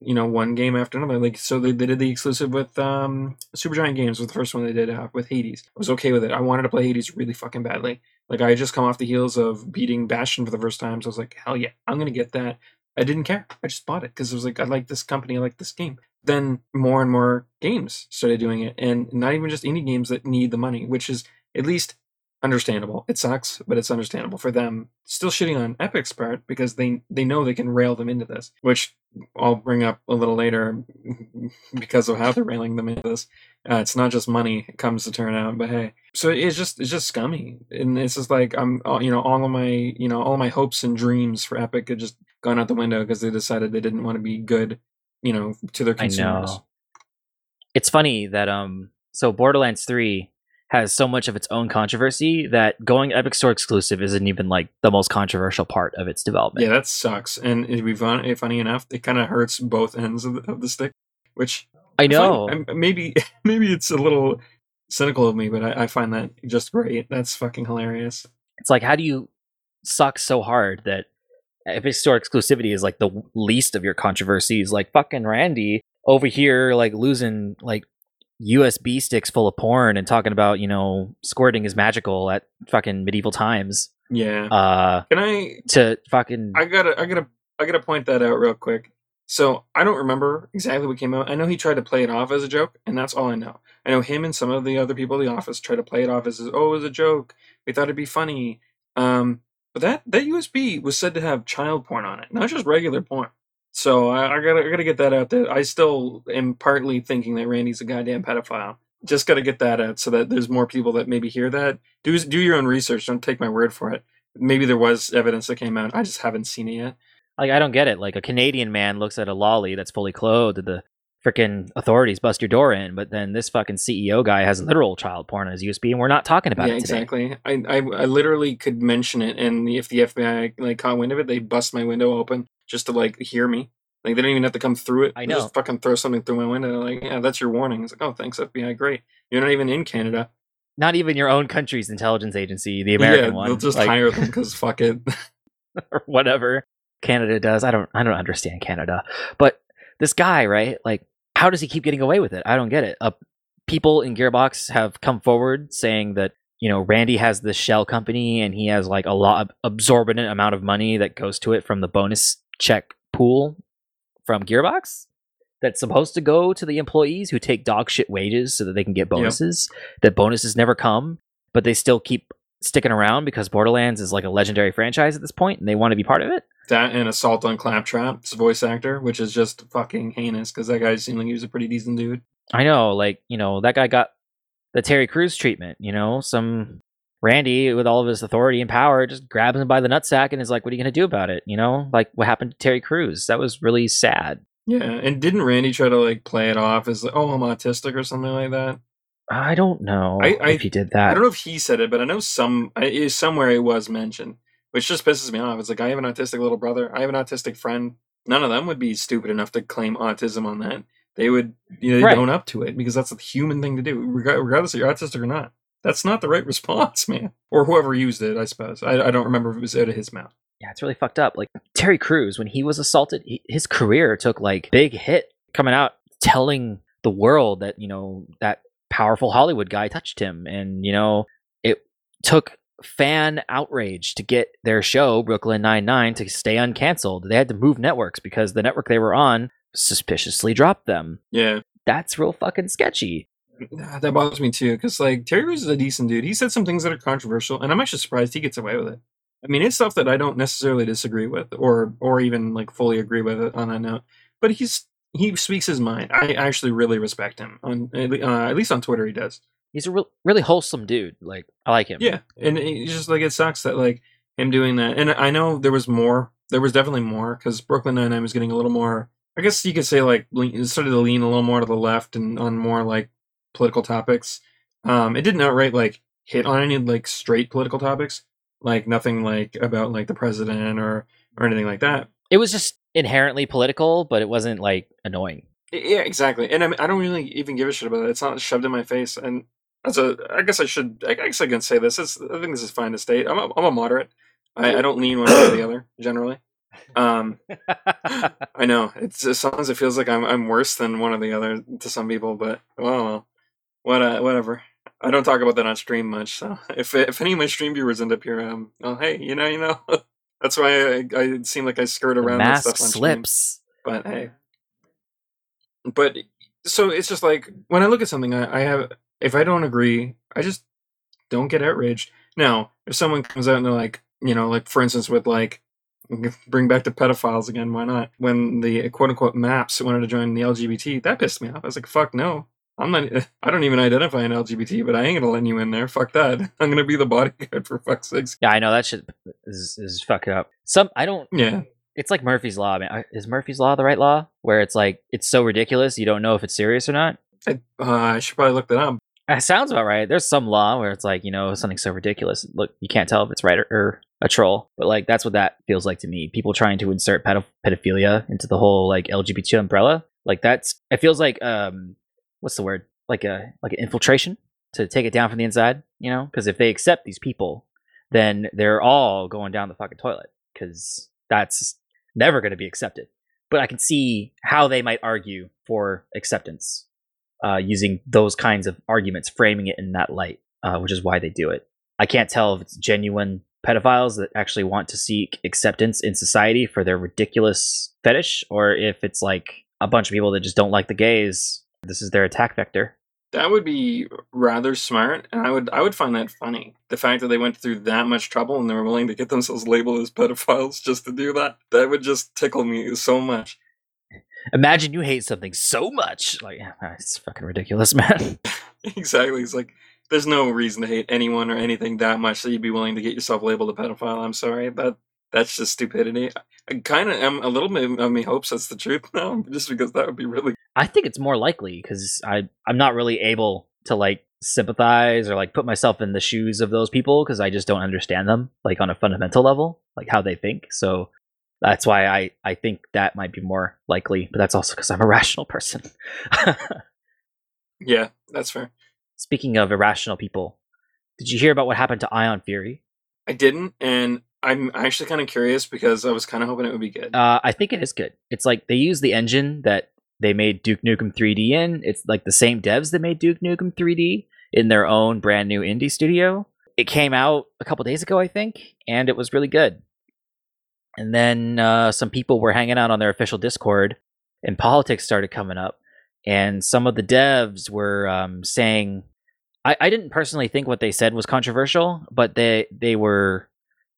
you know, one game after another, like so they, they did the exclusive with um Supergiant Games was the first one they did uh, with Hades. I was okay with it. I wanted to play Hades really fucking badly. Like I had just come off the heels of beating Bastion for the first time, so I was like, hell yeah, I'm gonna get that. I didn't care. I just bought it because it was like I like this company, I like this game. Then more and more games started doing it, and not even just indie games that need the money, which is at least understandable. It sucks, but it's understandable for them. Still shitting on Epic's part because they they know they can rail them into this, which I'll bring up a little later *laughs* because of how they're railing them into this. Uh, it's not just money; it comes to turn out. But hey, so it's just it's just scummy, and it's just like I'm all- you know all of my you know all my hopes and dreams for Epic had just gone out the window because they decided they didn't want to be good, you know, to their I consumers. know. It's funny that um so Borderlands 3 has so much of its own controversy that going Epic Store exclusive isn't even like the most controversial part of its development. Yeah, that sucks. And it'd be fun, funny enough, it kind of hurts both ends of the, of the stick, which I know. I'm- maybe *laughs* maybe it's a little cynical of me, but I, I find that just great. That's fucking hilarious. It's like, how do you suck so hard that Epic store exclusivity is like the least of your controversies, like fucking Randy over here, like losing like USB sticks full of porn and talking about you know squirting is magical at fucking medieval times. Yeah. Uh, Can I? to fucking I gotta, I gotta, I gotta point that out real quick. So I don't remember exactly what came out. I know he tried to play it off as a joke, and that's all I know. I know him and some of the other people in the office tried to play it off as, oh, it was a joke. We thought it'd be funny. Um, but that that USB was said to have child porn on it, not just regular porn. So I, I gotta, I gotta get that out there. I still am partly thinking that Randy's a goddamn pedophile. Just gotta get that out so that there's more people that maybe hear that. Do do your own research. Don't take my word for it. Maybe there was evidence that came out. I just haven't seen it yet. like I don't get it. Like a Canadian man looks at a loli that's fully clothed, and the freaking authorities bust your door in, but then this fucking CEO guy has literal child porn on his USB, and we're not talking about yeah, it today. exactly. I, I I literally could mention it, and if the FBI like caught wind of it, they'd bust my window open just to like hear me. Like they don't even have to come through it. I They know. Just fucking throw something through my window. Like, yeah, that's your warning. It's like, oh, thanks FBI. Great. You're not even in Canada. Not even your own country's intelligence agency, the American yeah, one, they'll just like, hire them *laughs* because fuck it. *laughs* or whatever Canada does. I don't I don't understand Canada. But this guy, right? Like how does he keep getting away with it? I don't get it. Uh, people in Gearbox have come forward saying that you know Randy has this shell company and he has like a lot of absorbent amount of money that goes to it from the bonus check pool from Gearbox that's supposed to go to the employees who take dog shit wages so that they can get bonuses. That bonuses never come, but they still keep sticking around because Borderlands is like a legendary franchise at this point and they want to be part of it. that and Assault on Claptrap's voice actor, which is just fucking heinous because that guy seemed like he was a pretty decent dude. I know, like, you know, that guy got the Terry Crews treatment, you know, some Randy with all of his authority and power just grabs him by the nutsack and is like, What are you gonna do about it? You know? Like what happened to Terry Crews. That was really sad. Yeah, and didn't Randy try to like play it off as like, oh, I'm autistic or something like that? I don't know I- I- if he did that. I don't know if he said it, but I know some I- somewhere it was mentioned, which just pisses me off. It's like I have an autistic little brother, I have an autistic friend. None of them would be stupid enough to claim autism on that. They would, you know, Right. own up to it because that's a human thing to do, regardless if you're autistic or not. That's not the right response, *laughs* man. Or whoever used it, I suppose. I, I don't remember if it was out of his mouth. yeah, it's really fucked up. Like Terry Crews, when he was assaulted, he, his career took like big hit coming out telling the world that, you know, that powerful Hollywood guy touched him. And, you know, it took fan outrage to get their show, Brooklyn Nine-Nine, to stay uncanceled. They had to move networks because the network they were on suspiciously dropped them. Yeah, That's real fucking sketchy. That bothers me too because like Terry Crews is a decent dude. He said some things that are controversial, and I'm actually surprised he gets away with it. I mean, it's stuff that I don't necessarily disagree with, or or even like fully agree with it on that note. But he's he speaks his mind. I actually really respect him on at uh, at least on Twitter. He does. He's a real, really wholesome dude. Like, I like him. Yeah, and it's just like it sucks that like him doing that. And I know there was more. There was definitely more because Brooklyn Nine Nine was getting a little more. I guess you could say like lean, started to lean a little more to the left and on more like political topics. Um, it didn't outright like hit on any like straight political topics, like nothing like about like the president or or anything like that. It was just inherently political, but it wasn't like annoying. Yeah, exactly. And I mean, I don't really even give a shit about it. It's not shoved in my face. And as a, I guess I should. I guess I can say this. It's, I think this is fine to state. I'm a, I'm a moderate. I, I don't lean one way or the other generally. Um, *laughs* I know it's as sometimes it feels like I'm I'm worse than one or the other to some people, but well, well what uh, whatever. I don't talk about that on stream much. So *laughs* if if any of my stream viewers end up here, um, oh hey, you know, you know, *laughs* that's why I, I seem like I skirt the around that mask stuff on stream. slips. But hey, but so it's just like when I look at something, I, I have if I don't agree, I just don't get outraged. Now, if someone comes out and they're like, you know, like for instance, with like *laughs* bring back the pedophiles again, why not? When the quote unquote maps wanted to join the LGBT, that pissed me off. I was like, fuck no. I'm not. *laughs* I don't even identify an LGBT, but I ain't gonna let you in there. Fuck that. *laughs* I'm gonna be the bodyguard for fuck's sakes. Yeah, I know that shit is is fucked up. Some I don't. Yeah, It's like Murphy's law. Man, is Murphy's law the right law? Where it's like it's so ridiculous you don't know if it's serious or not. I, uh, I should probably look that up. That sounds about right. There's some law where it's like you know something so ridiculous. Look, you can't tell if it's right or, or a troll. But like that's what that feels like to me. People trying to insert pedo- pedophilia into the whole like LGBT umbrella. Like that's it feels like um what's the word like a like an infiltration to take it down from the inside, you know? Because if they accept these people, then they're all going down the fucking toilet because that's never going to be accepted. But I can see how they might argue for acceptance uh, using those kinds of arguments, framing it in that light, uh, which is why they do it. I can't tell if it's genuine pedophiles that actually want to seek acceptance in society for their ridiculous fetish, or if it's like a bunch of people that just don't like the gays. This is their attack vector. That would be rather smart, and I would I would find that funny. The fact that they went through that much trouble and they were willing to get themselves labeled as pedophiles just to do that. That would just tickle me so much. Imagine you hate something so much, like *laughs* it's fucking ridiculous, man. *laughs* exactly. It's like there's no reason to hate anyone or anything that much that you'd be willing to get yourself labeled a pedophile. I'm sorry, that that's just stupidity. I kind of am a little bit of me hopes that's the truth now, *laughs* just because that would be really. I think it's more likely because I I'm not really able to like sympathize or like put myself in the shoes of those people because I just don't understand them like on a fundamental level, like how they think. So that's why I I think that might be more likely, but that's also because I'm a *laughs* rational person. yeah, that's fair. Speaking of irrational people, did you hear about what happened to Ion Fury? I didn't, and I'm actually kind of curious because I was kind of hoping it would be good. Uh, I think it is good. It's like they use the engine that they made Duke Nukem 3D in. It's like the same devs that made Duke Nukem 3D in their own brand new indie studio. It came out a couple days ago, I think, and it was really good. And then uh, some people were hanging out on their official Discord, and politics started coming up. And some of the devs were um, saying, I, I didn't personally think what they said was controversial, but they they were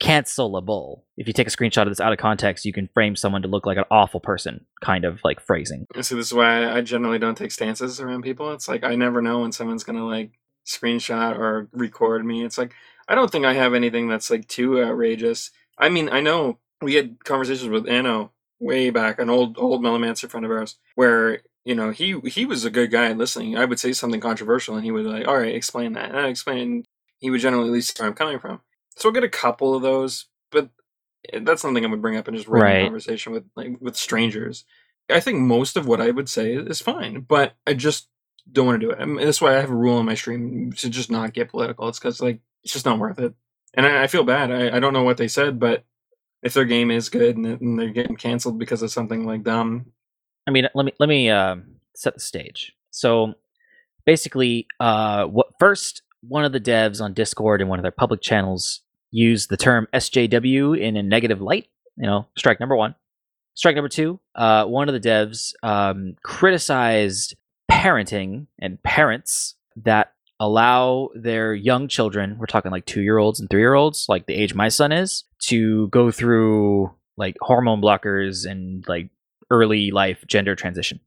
cancelable. If you take a screenshot of this out of context, you can frame someone to look like an awful person, kind of like phrasing. So this is why I generally don't take stances around people. It's like I never know when someone's gonna like screenshot or record me. It's like I don't think I have anything that's like too outrageous. I mean, I know we had conversations with Anno way back, an old old Melomancer friend of ours, where you know he he was a good guy listening. I would say something controversial, and he would like, "All right, explain that." And I explain. He would generally at least where I'm coming from. So I'll get a couple of those, but that's something I would bring up in just regular Right. conversation with like with strangers. I think most of what I would say is fine, but I just don't want to do it. I mean, that's why I have a rule on my stream to just not get political. It's because like it's just not worth it, and I, I feel bad. I, I don't know what they said, but if their game is good and, and they're getting canceled because of something like dumb, I mean, let me let me uh, set the stage. So basically, uh, what first one of the devs on Discord and one of their public channels used the term SJW in a negative light. You know, strike number one. Strike number two. Uh, one of the devs um, criticized parenting and parents that allow their young children, we're talking like two year olds and three year olds, like the age my son is, to go through like hormone blockers and like early life gender transition.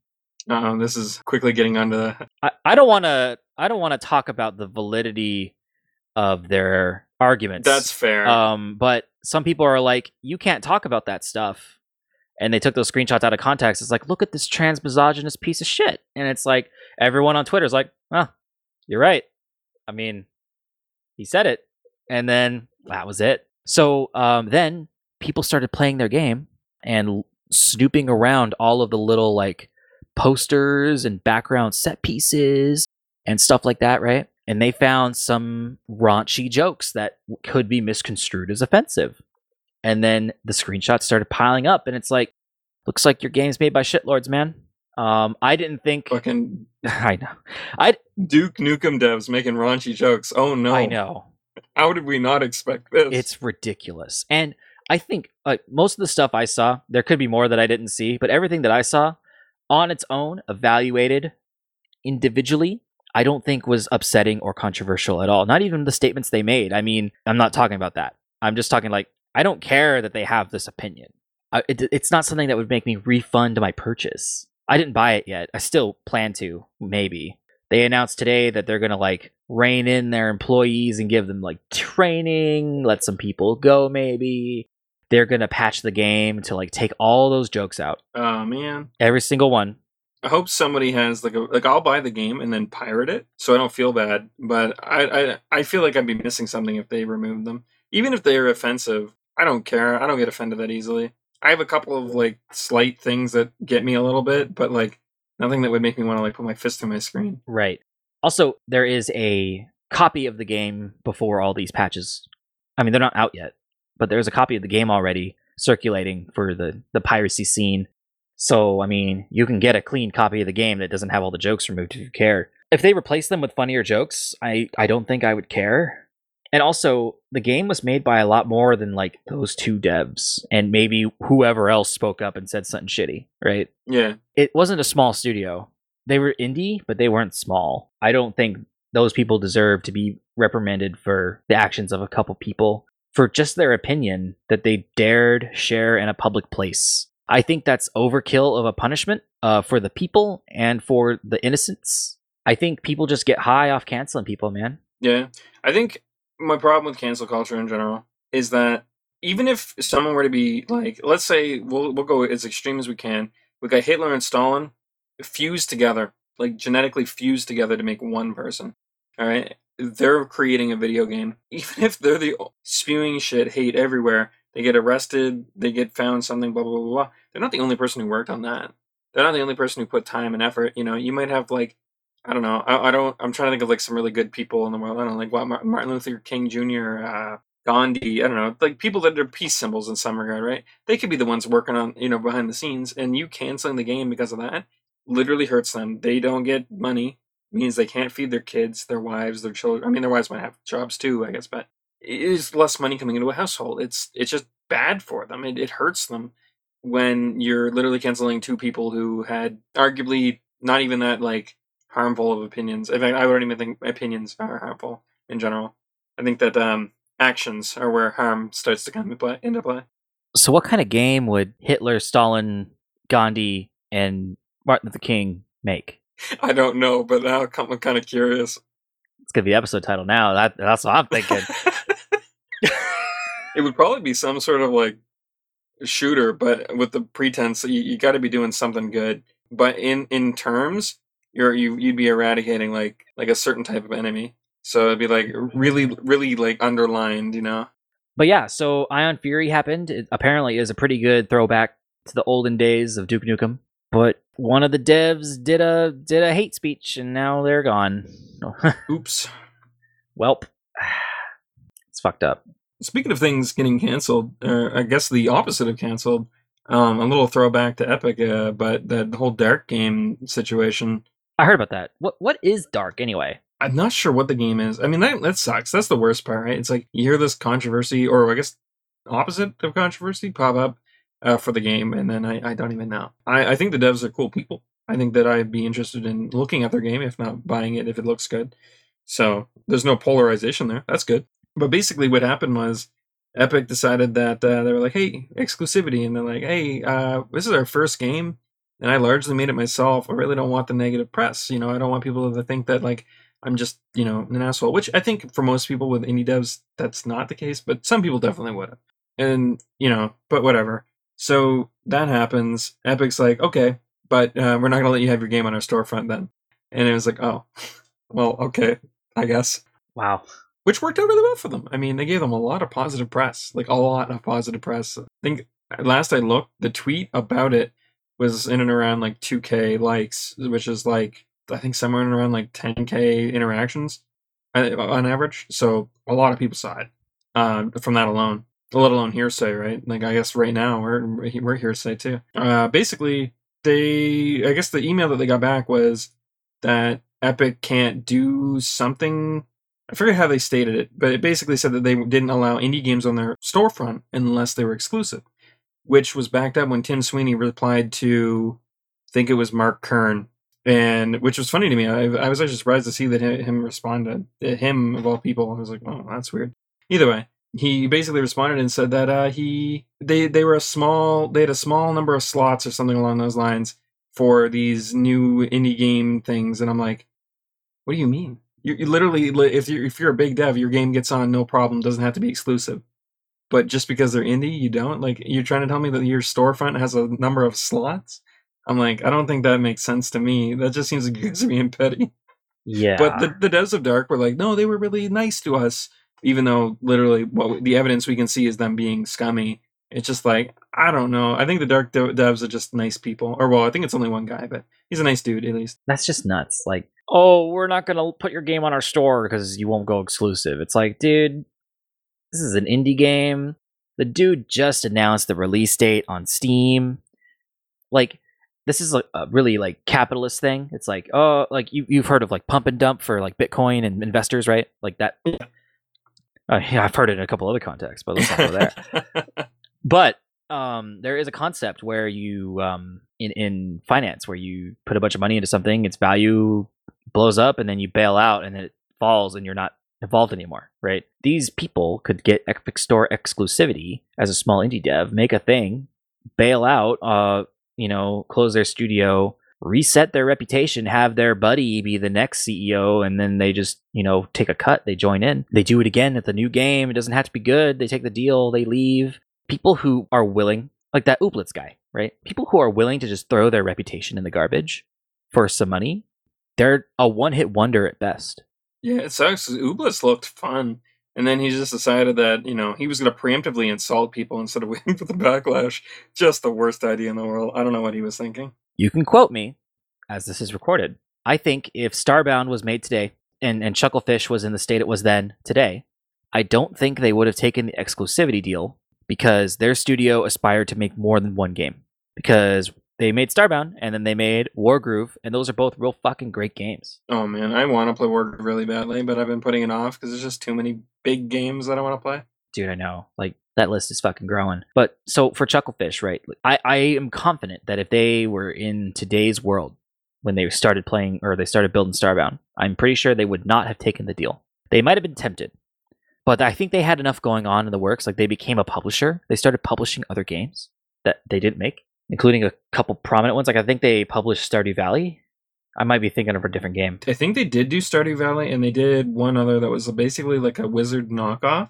uh, this is quickly getting onto the I, I don't want to I don't want to talk about the validity of their arguments. That's fair. um but some people are like you can't talk about that stuff and they took those screenshots out of context. It's like look at this trans misogynist piece of shit. And it's like everyone on Twitter is like, "Huh, you're right." I mean, he said it and then that was it. So um then people started playing their game and l- snooping around all of the little like posters and background set pieces and stuff like that, right? And they found some raunchy jokes that could be misconstrued as offensive. And then the screenshots started piling up, and it's like, looks like your game's made by shitlords, man. Um, I didn't think. *laughs* fucking I know. I Duke Nukem devs making raunchy jokes. Oh no! I know. How did we not expect this? It's ridiculous. And I think like most of the stuff I saw, there could be more that I didn't see, but everything that I saw on its own, evaluated individually, I don't think was upsetting or controversial at all. Not even the statements they made. I mean, I'm not talking about that. I'm just talking like I don't care that they have this opinion. I, it, it's not something that would make me refund my purchase. I didn't buy it yet. I still plan to, maybe. They announced today that they're going to like rein in their employees and give them like training, let some people go maybe. They're going to patch the game to like take all those jokes out. oh man. Every single one. I hope somebody has like a like I'll buy the game and then pirate it so I don't feel bad. But I I, I feel like I'd be missing something if they removed them. Even if they're offensive, I don't care. I don't get offended that easily. I have a couple of like slight things that get me a little bit, but like nothing that would make me want to like put my fist through my screen. Right. Also, there is a copy of the game before all these patches. I mean, they're not out yet, but there's a copy of the game already circulating for the the piracy scene. So, I mean, you can get a clean copy of the game that doesn't have all the jokes removed if you care. If they replace them with funnier jokes, I I don't think I would care. And also, the game was made by a lot more than like those two devs and maybe whoever else spoke up and said something shitty, right? Yeah. It wasn't a small studio. They were indie, but they weren't small. I don't think those people deserve to be reprimanded for the actions of a couple people for just their opinion that they dared share in a public place. I think that's overkill of a punishment uh, for the people and for the innocents. I think people just get high off canceling people, man. Yeah. I think my problem with cancel culture in general is that even if someone were to be like, let's say we'll we'll go as extreme as we can. We got Hitler and Stalin fused together, like genetically fused together to make one person. All right, they're creating a video game. *laughs* Even if they're the spewing shit, hate everywhere, they get arrested, they get found something, blah blah blah blah. They're not the only person who worked on that. They're not the only person who put time and effort. You know, you might have like I don't know. I, I don't. I'm trying to think of like some really good people in the world. I don't know, like what Martin Luther King Jr., uh, Gandhi. I don't know, like people that are peace symbols in some regard, right? They could be the ones working on, you know, behind the scenes, and you canceling the game because of that literally hurts them. They don't get money, means they can't feed their kids, their wives, their children. I mean, their wives might have jobs too, I guess, but is less money coming into a household. It's it's just bad for them. It it hurts them when you're literally canceling two people who had arguably not even that like harmful of opinions. In fact, I don't even think opinions are harmful in general. I think that um, actions are where harm starts to come into play. Into play. So, what kind of game would Hitler, Stalin, Gandhi, and Martin Luther King make? *laughs* I don't know, but I'm kind of curious. It's gonna be episode title now. That that's what I'm thinking. *laughs* it would probably be some sort of like shooter, but with the pretense that you, you got to be doing something good. But in in terms, you're you you'd be eradicating like like a certain type of enemy. So it'd be like really really like underlined, you know. But yeah, so Ion Fury happened. It apparently is a pretty good throwback to the olden days of Duke Nukem. But one of the devs did a did a hate speech, and now they're gone. *laughs* Oops. Welp. *sighs* It's fucked up. Speaking of things getting canceled, or I guess the opposite of canceled, um, a little throwback to Epic, uh, but that whole DARQ game situation. I heard about that. What what is DARQ anyway? I'm not sure what the game is. I mean, that that sucks. That's the worst part, right? It's like you hear this controversy, or I guess opposite of controversy, pop up uh, for the game, and then I, I don't even know. I, I think the devs are cool people. I think that I'd be interested in looking at their game, if not buying it, if it looks good. So there's no polarization there. That's good. But basically, what happened was Epic decided that uh, they were like, "Hey, exclusivity," and they're like, "Hey, uh, this is our first game, and I largely made it myself. I really don't want the negative press. You know, I don't want people to think that like I'm just you know an asshole. Which I think for most people with indie devs, that's not the case, but some people definitely would have. And you know, but whatever. So that happens. Epic's like, okay, but uh, we're not gonna let you have your game on our storefront then. And it was like, oh, *laughs* well, okay, I guess. Wow which worked out really well for them. I mean, they gave them a lot of positive press, like a lot of positive press. I think last I looked, the tweet about it was in and around like 2k likes, which is like I think somewhere in around like 10k interactions uh, on average. So a lot of people saw it uh, from that alone. Let alone hearsay, right? Like I guess right now we're we're hearsay too. Uh, basically, they I guess the email that they got back was that Epic can't do something I forget how they stated it, but it basically said that they didn't allow indie games on their storefront unless they were exclusive, which was backed up when Tim Sweeney replied to, I think it was Mark Kern, and which was funny to me. I, I was actually surprised to see that him respond to him of all people. I was like, oh, that's weird. Either way, he basically responded and said that uh, he they they were a small they had a small number of slots or something along those lines for these new indie game things, and I'm like, what do you mean? You, you literally, if you're if you're a big dev, your game gets on no problem. Doesn't have to be exclusive. But just because they're indie, you don't like. You're trying to tell me that your storefront has a number of slots. I'm like, I don't think that makes sense to me. That just seems like you guys are being petty. Yeah. But the, the devs of DARQ were like, no, they were really nice to us, even though literally what the evidence we can see is them being scummy. It's just like I don't know. I think the DARQ devs are just nice people. Or well, I think it's only one guy, but he's a nice dude at least. That's just nuts. Like oh, we're not gonna put your game on our store because you won't go exclusive. It's like, dude, this is an indie game. The dude just announced the release date on Steam. Like, this is a, a really like capitalist thing. It's like, oh, like you you've heard of like pump and dump for like Bitcoin and investors, right? Like that. Yeah. Uh, yeah, I've heard it in a couple other contexts, but let's not go there. *laughs* But um, there is a concept where you um, in in finance where you put a bunch of money into something, its value blows up, and then you bail out, and it falls, and you're not involved anymore, right? These people could get Epic Store exclusivity as a small indie dev, make a thing, bail out, uh, you know, close their studio, reset their reputation, have their buddy be the next CEO, and then they just, you know, take a cut, they join in. They do it again at the new game. It doesn't have to be good. They take the deal, they leave. People who are willing, like that Ooblets guy, right? People who are willing to just throw their reputation in the garbage for some money, they're a one hit wonder at best. yeah, it sucks. Ooblets looked fun, and then he just decided that you know he was going to preemptively insult people instead of *laughs* waiting for the backlash. Just the worst idea in the world. I don't know what he was thinking. You can quote me as this is recorded. I think if Starbound was made today and, and Chucklefish was in the state it was then today, I don't think they would have taken the exclusivity deal because their studio aspired to make more than one game. Because they made Starbound and then they made Wargroove, and those are both real fucking great games. Oh man, I want to play War really badly, but I've been putting it off because there's just too many big games that I want to play. Dude, I know. Like that list is fucking growing. But so for Chucklefish, right? I, I am confident that if they were in today's world when they started playing or they started building Starbound, I'm pretty sure they would not have taken the deal. They might have been tempted. But I think they had enough going on in the works. Like they became a publisher. They started publishing other games that they didn't make, including a couple prominent ones. Like I think they published Stardew Valley. I might be thinking of a different game. I think they did do Stardew Valley, and they did one other that was basically like a wizard knockoff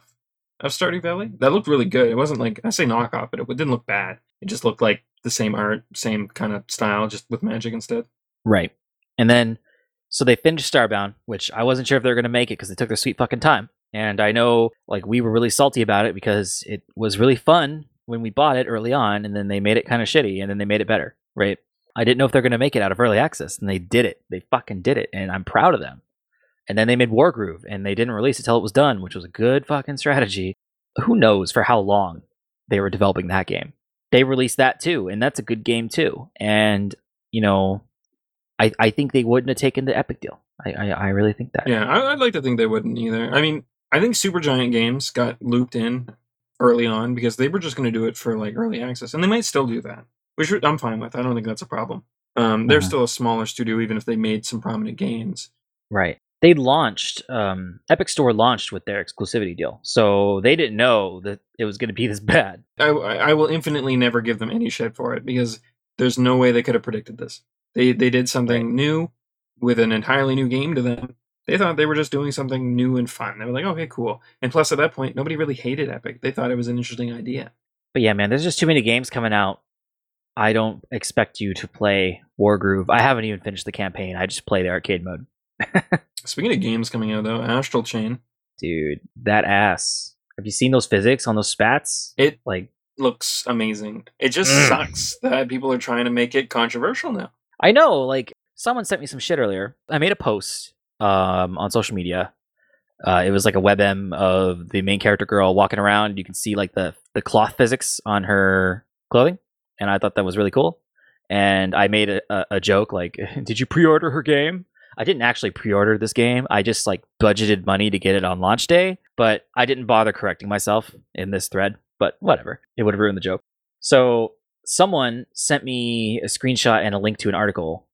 of Stardew Valley. That looked really good. It wasn't like I say knockoff, but it didn't look bad. It just looked like the same art, same kind of style, just with magic instead. Right. And then, so they finished Starbound, which I wasn't sure if they were going to make it because they took their sweet fucking time. And I know, like, we were really salty about it because it was really fun when we bought it early on, and then they made it kind of shitty, and then they made it better, right? I didn't know if they're going to make it out of early access, and they did it. They fucking did it, and I'm proud of them. And then they made Wargroove, and they didn't release it till it was done, which was a good fucking strategy. Who knows for how long they were developing that game? They released that too, and that's a good game too. And you know, I I think they wouldn't have taken the Epic deal. I I, I really think that. Yeah, I, I'd like to think they wouldn't either. I mean, I think Supergiant Games got looped in early on because they were just going to do it for like early access, and they might still do that, which I'm fine with. I don't think that's a problem. Um, they're Uh-huh. still a smaller studio, even if they made some prominent games. Right. They launched um, Epic Store launched with their exclusivity deal, so they didn't know that it was going to be this *laughs* bad. I, I I will infinitely never give them any shit for it because there's no way they could have predicted this. They they did something new with an entirely new game to them. They thought they were just doing something new and fun. They were like, okay, cool. And plus, at that point, nobody really hated Epic. They thought it was an interesting idea. But yeah, man, there's just too many games coming out. I don't expect you to play Wargroove. I haven't even finished the campaign. I just play the arcade mode. *laughs* Speaking of games coming out, though, Astral Chain Dude, that ass. Have you seen those physics on those spats? It- like looks amazing. It just Mm. sucks that people are trying to make it controversial now. I know, like someone sent me some shit earlier. I made a post um, on social media. Uh, it was like a WebM of the main character girl walking around. You can see like the the cloth physics on her clothing, and I thought that was really cool. And I made a, a, a joke like, *laughs* "Did you pre-order her game?" I didn't actually pre-order this game. I just like budgeted money to get it on launch day, but I didn't bother correcting myself in this thread. But whatever, it would have ruined the joke. So someone sent me a screenshot and a link to an article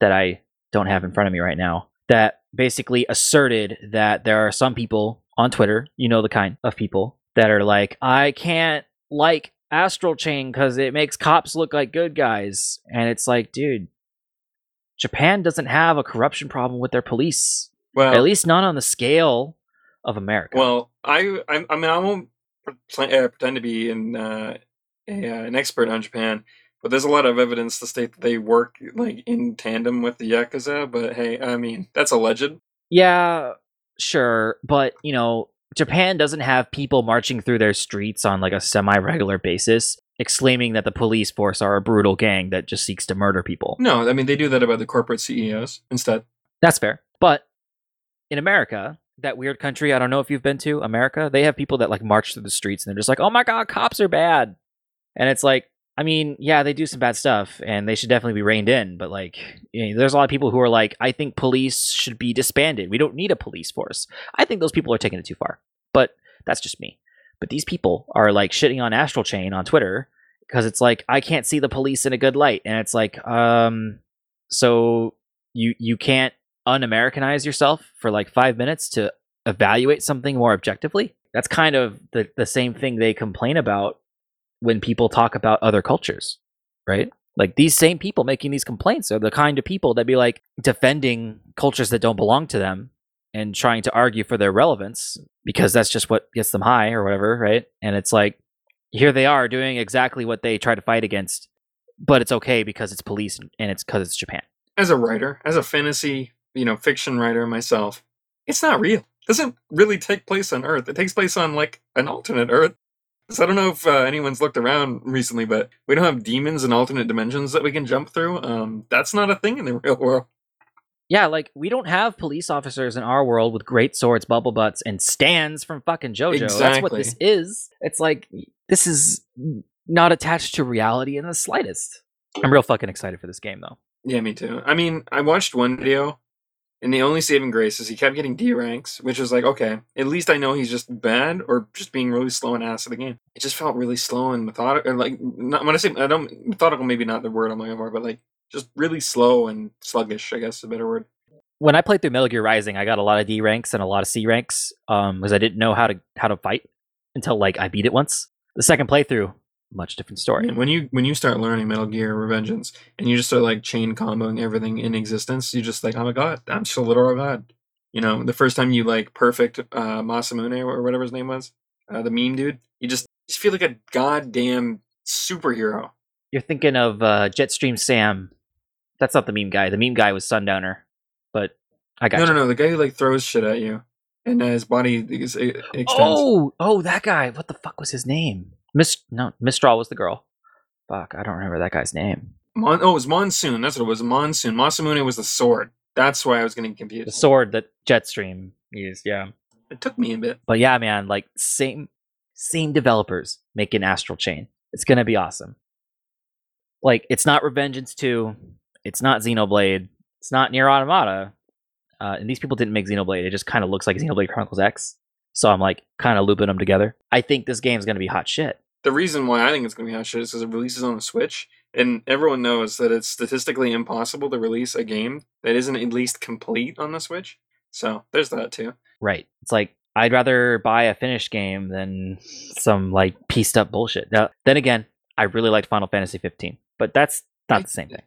that I don't have in front of me right now that basically asserted that there are some people on Twitter, you know the kind of people that are like, I can't like Astral Chain because it makes cops look like good guys. And it's like, dude, Japan doesn't have a corruption problem with their police, Well, at least not on the scale of America. Well, I, I, I mean, I won't pre- uh, pretend to be an, uh, a, uh, an expert on Japan, but there's a lot of evidence to state that they work like in tandem with the yakuza. But hey, I mean, that's alleged. Yeah, sure, but you know, Japan doesn't have people marching through their streets on like a semi-regular basis exclaiming that the police force are a brutal gang that just seeks to murder people. No, I mean they do that about the corporate CEOs instead. That's fair. But in America, that weird country, I don't know if you've been to America, they have people that like march through the streets and they're just like, oh my God, cops are bad. And it's like, I mean, yeah, they do some bad stuff and they should definitely be reined in. But like, you know, there's a lot of people who are like, I think police should be disbanded. We don't need a police force. I think those people are taking it too far. But that's just me. But these people are like shitting on Astral Chain on Twitter because it's like, I can't see the police in a good light. And it's like, um, so you you can't un-Americanize yourself for like five minutes to evaluate something more objectively. That's kind of the, the same thing they complain about when people talk about other cultures, right? Like these same people making these complaints are the kind of people that be like defending cultures that don't belong to them and trying to argue for their relevance because that's just what gets them high or whatever, right? And it's like here they are doing exactly what they try to fight against, but it's okay because it's police and it's because it's Japan. As a writer, as a fantasy, you know, fiction writer myself, it's not real. It doesn't really take place on Earth. It takes place on like an alternate Earth. So I don't know if uh, anyone's looked around recently, but we don't have demons and alternate dimensions that we can jump through. Um, that's not a thing in the *laughs* real world. Yeah, like we don't have police officers in our world with great swords, bubble butts, and stands from fucking JoJo. That's what this is. It's like this is not attached to reality in the slightest. I'm real fucking excited for this game though. Yeah, me too. I mean, I watched one video, and the only saving grace is he kept getting D ranks, which is like, okay, at least I know he's just bad or just being really slow and ass at the game. It just felt really slow and methodical. Like, not, when I say I don't methodical, maybe not the word I'm looking for, but like just really slow and sluggish. I guess is a better word. When I played through Metal Gear Rising, I got a lot of D ranks and a lot of C ranks um because I didn't know how to how to fight until like I beat it once. The second playthrough, much different story. And when you when you start learning Metal Gear Revengeance and you just start like chain comboing everything in existence, you just like, oh my god, I'm just a literal god. You know, the first time you like perfect uh, Masamune or whatever his name was, uh, the meme dude, you just, just feel like a goddamn superhero. You're thinking of uh, Jetstream Sam. That's not the meme guy. The meme guy was Sundowner, but I got No, you. no, no, the guy who like throws shit at you and uh, his body is, extends. Oh, oh, that guy. What the fuck was his name? Miss no, Mistral was the girl. Fuck, I don't remember that guy's name. Mon- oh, it was Monsoon. That's what it was. Monsoon. Masamune was the sword. That's why I was getting confused. The sword that Jetstream used, yeah. It took me a bit. But yeah, man, like same same developers making Astral Chain. It's gonna be awesome. Like it's not Revengeance 2, it's not Xenoblade, it's not NieR: Automata. Uh, and these people didn't make Xenoblade. It just kind of looks like Xenoblade Chronicles X. So I'm like kind of looping them together. I think this game's gonna be hot shit. The reason why I think it's going to be hot shit is because it releases on the Switch, and everyone knows that it's statistically impossible to release a game that isn't at least complete on the Switch. So there's that too. Right. It's like I'd rather buy a finished game than some like pieced up bullshit. Now, then again, I really liked Final Fantasy 15, but that's not the same thing.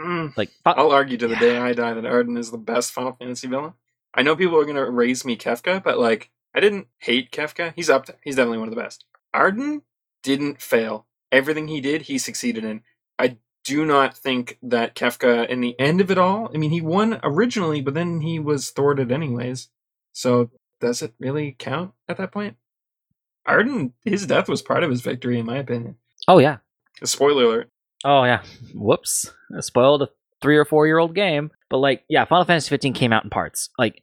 Mm, Like, I'll argue to the day I die that Ardyn is the best Final Fantasy villain. I know people are going to raise me Kefka, but like I didn't hate Kefka. He's up there. He's definitely one of the best. Ardyn didn't fail. Everything he did, he succeeded in. I do not think that Kefka, in the end of it all, I mean, he won originally, but then he was thwarted anyways. So does it really count at that point? Ardyn, his death was part of his victory, in my opinion. oh yeah, A spoiler alert. oh yeah. Whoops, I spoiled a three or four year old game. But like, yeah, Final Fantasy 15 came out in parts. Like,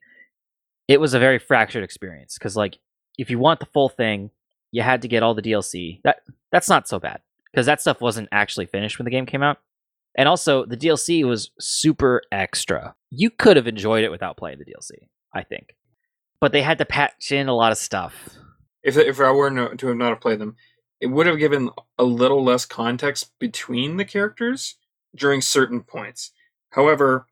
it was a very fractured experience because like, if you want the full thing, you had to get all the DLC. That that's not so bad because that stuff wasn't actually finished when the game came out. And also, the DLC was super extra. You could have enjoyed it without playing the DLC, I think. But they had to patch in a lot of stuff. if if I were no, to have not have played them, it would have given a little less context between the characters during certain points. However,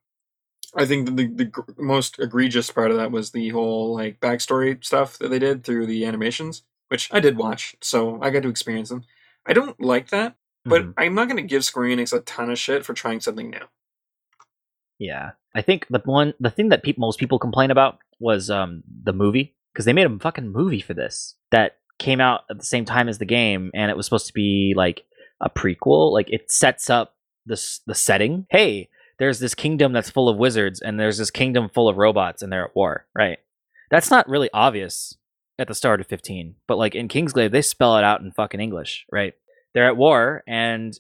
I think that the, the most egregious part of that was the whole like backstory stuff that they did through the animations, which I did watch, so I got to experience them. I don't like that, but Mhm. I'm not going to give Square Enix a ton of shit for trying something new. yeah, I think the one, the thing that peop most people complain about was um the movie because they made a fucking movie for this that came out at the same time as the game, and it was supposed to be like a prequel. Like it sets up this the setting. Hey, there's this kingdom that's full of wizards, and there's this kingdom full of robots, and they're at war. Right? That's not really obvious at the start of 15, but like in Kingsglaive, they spell it out in fucking English. Right? They're at war, and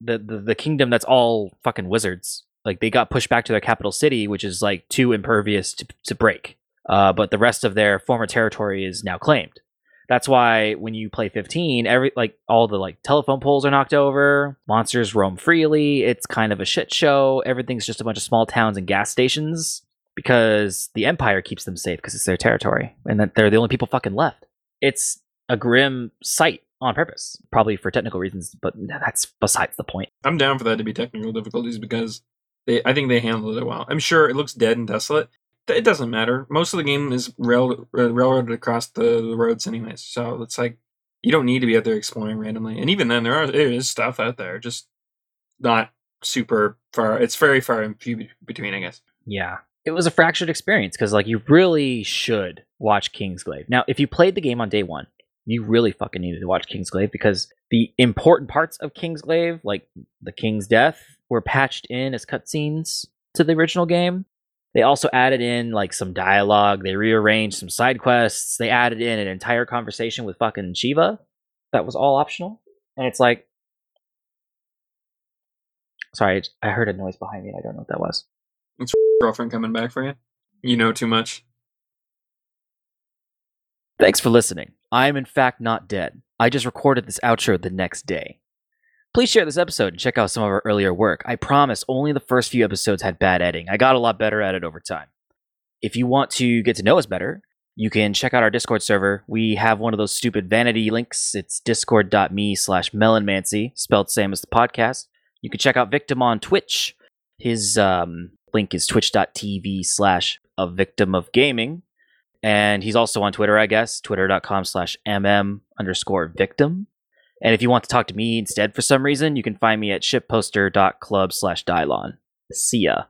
the, the the kingdom that's all fucking wizards like they got pushed back to their capital city, which is like too impervious to, to break. Uh, but the rest of their former territory is now claimed. That's why when you play 15, every like all the like telephone poles are knocked over, monsters roam freely. It's kind of a shit show. Everything's just a bunch of small towns and gas stations because the Empire keeps them safe because it's their territory and that they're the only people fucking left. It's a grim sight on purpose, probably for technical reasons, but that's besides the point. I'm down for that to be technical difficulties because they, I think they handled it well. I'm sure it looks dead and desolate. It doesn't matter. Most of the game is rail, uh, railroaded across the, the roads, anyways. So it's like you don't need to be out there exploring randomly. And even then, there are there is stuff out there, just not super far. It's very far in few between, I guess. Yeah. It was a fractured experience because, like, you really should watch Kingsglaive. Now, if you played the game on day one, you really fucking needed to watch Kingsglaive because the important parts of Kingsglaive, like the king's death, were patched in as cutscenes to the original game. They also added in like some dialogue. They rearranged some side quests. They added in an entire conversation with fucking Shiva. That was all optional. And it's like, sorry, I heard a noise behind me. I don't know what that was. It's girlfriend coming back for you. You know too much. Thanks for listening. I am in fact not dead. I just recorded this outro the next day. Please share this episode and check out some of our earlier work. I promise only the first few episodes had bad editing. I got a lot better at it over time. If you want to get to know us better, you can check out our Discord server. We have one of those stupid vanity links. It's discord.me slash melonmancy, spelled same as the podcast. You can check out Victim on Twitch. His um, link is twitch.tv slash a victim of gaming. And he's also on Twitter, I guess, twitter.com slash mm underscore victim. And if you want to talk to me instead for some reason, you can find me at shipposter.club slash Dylon. See ya.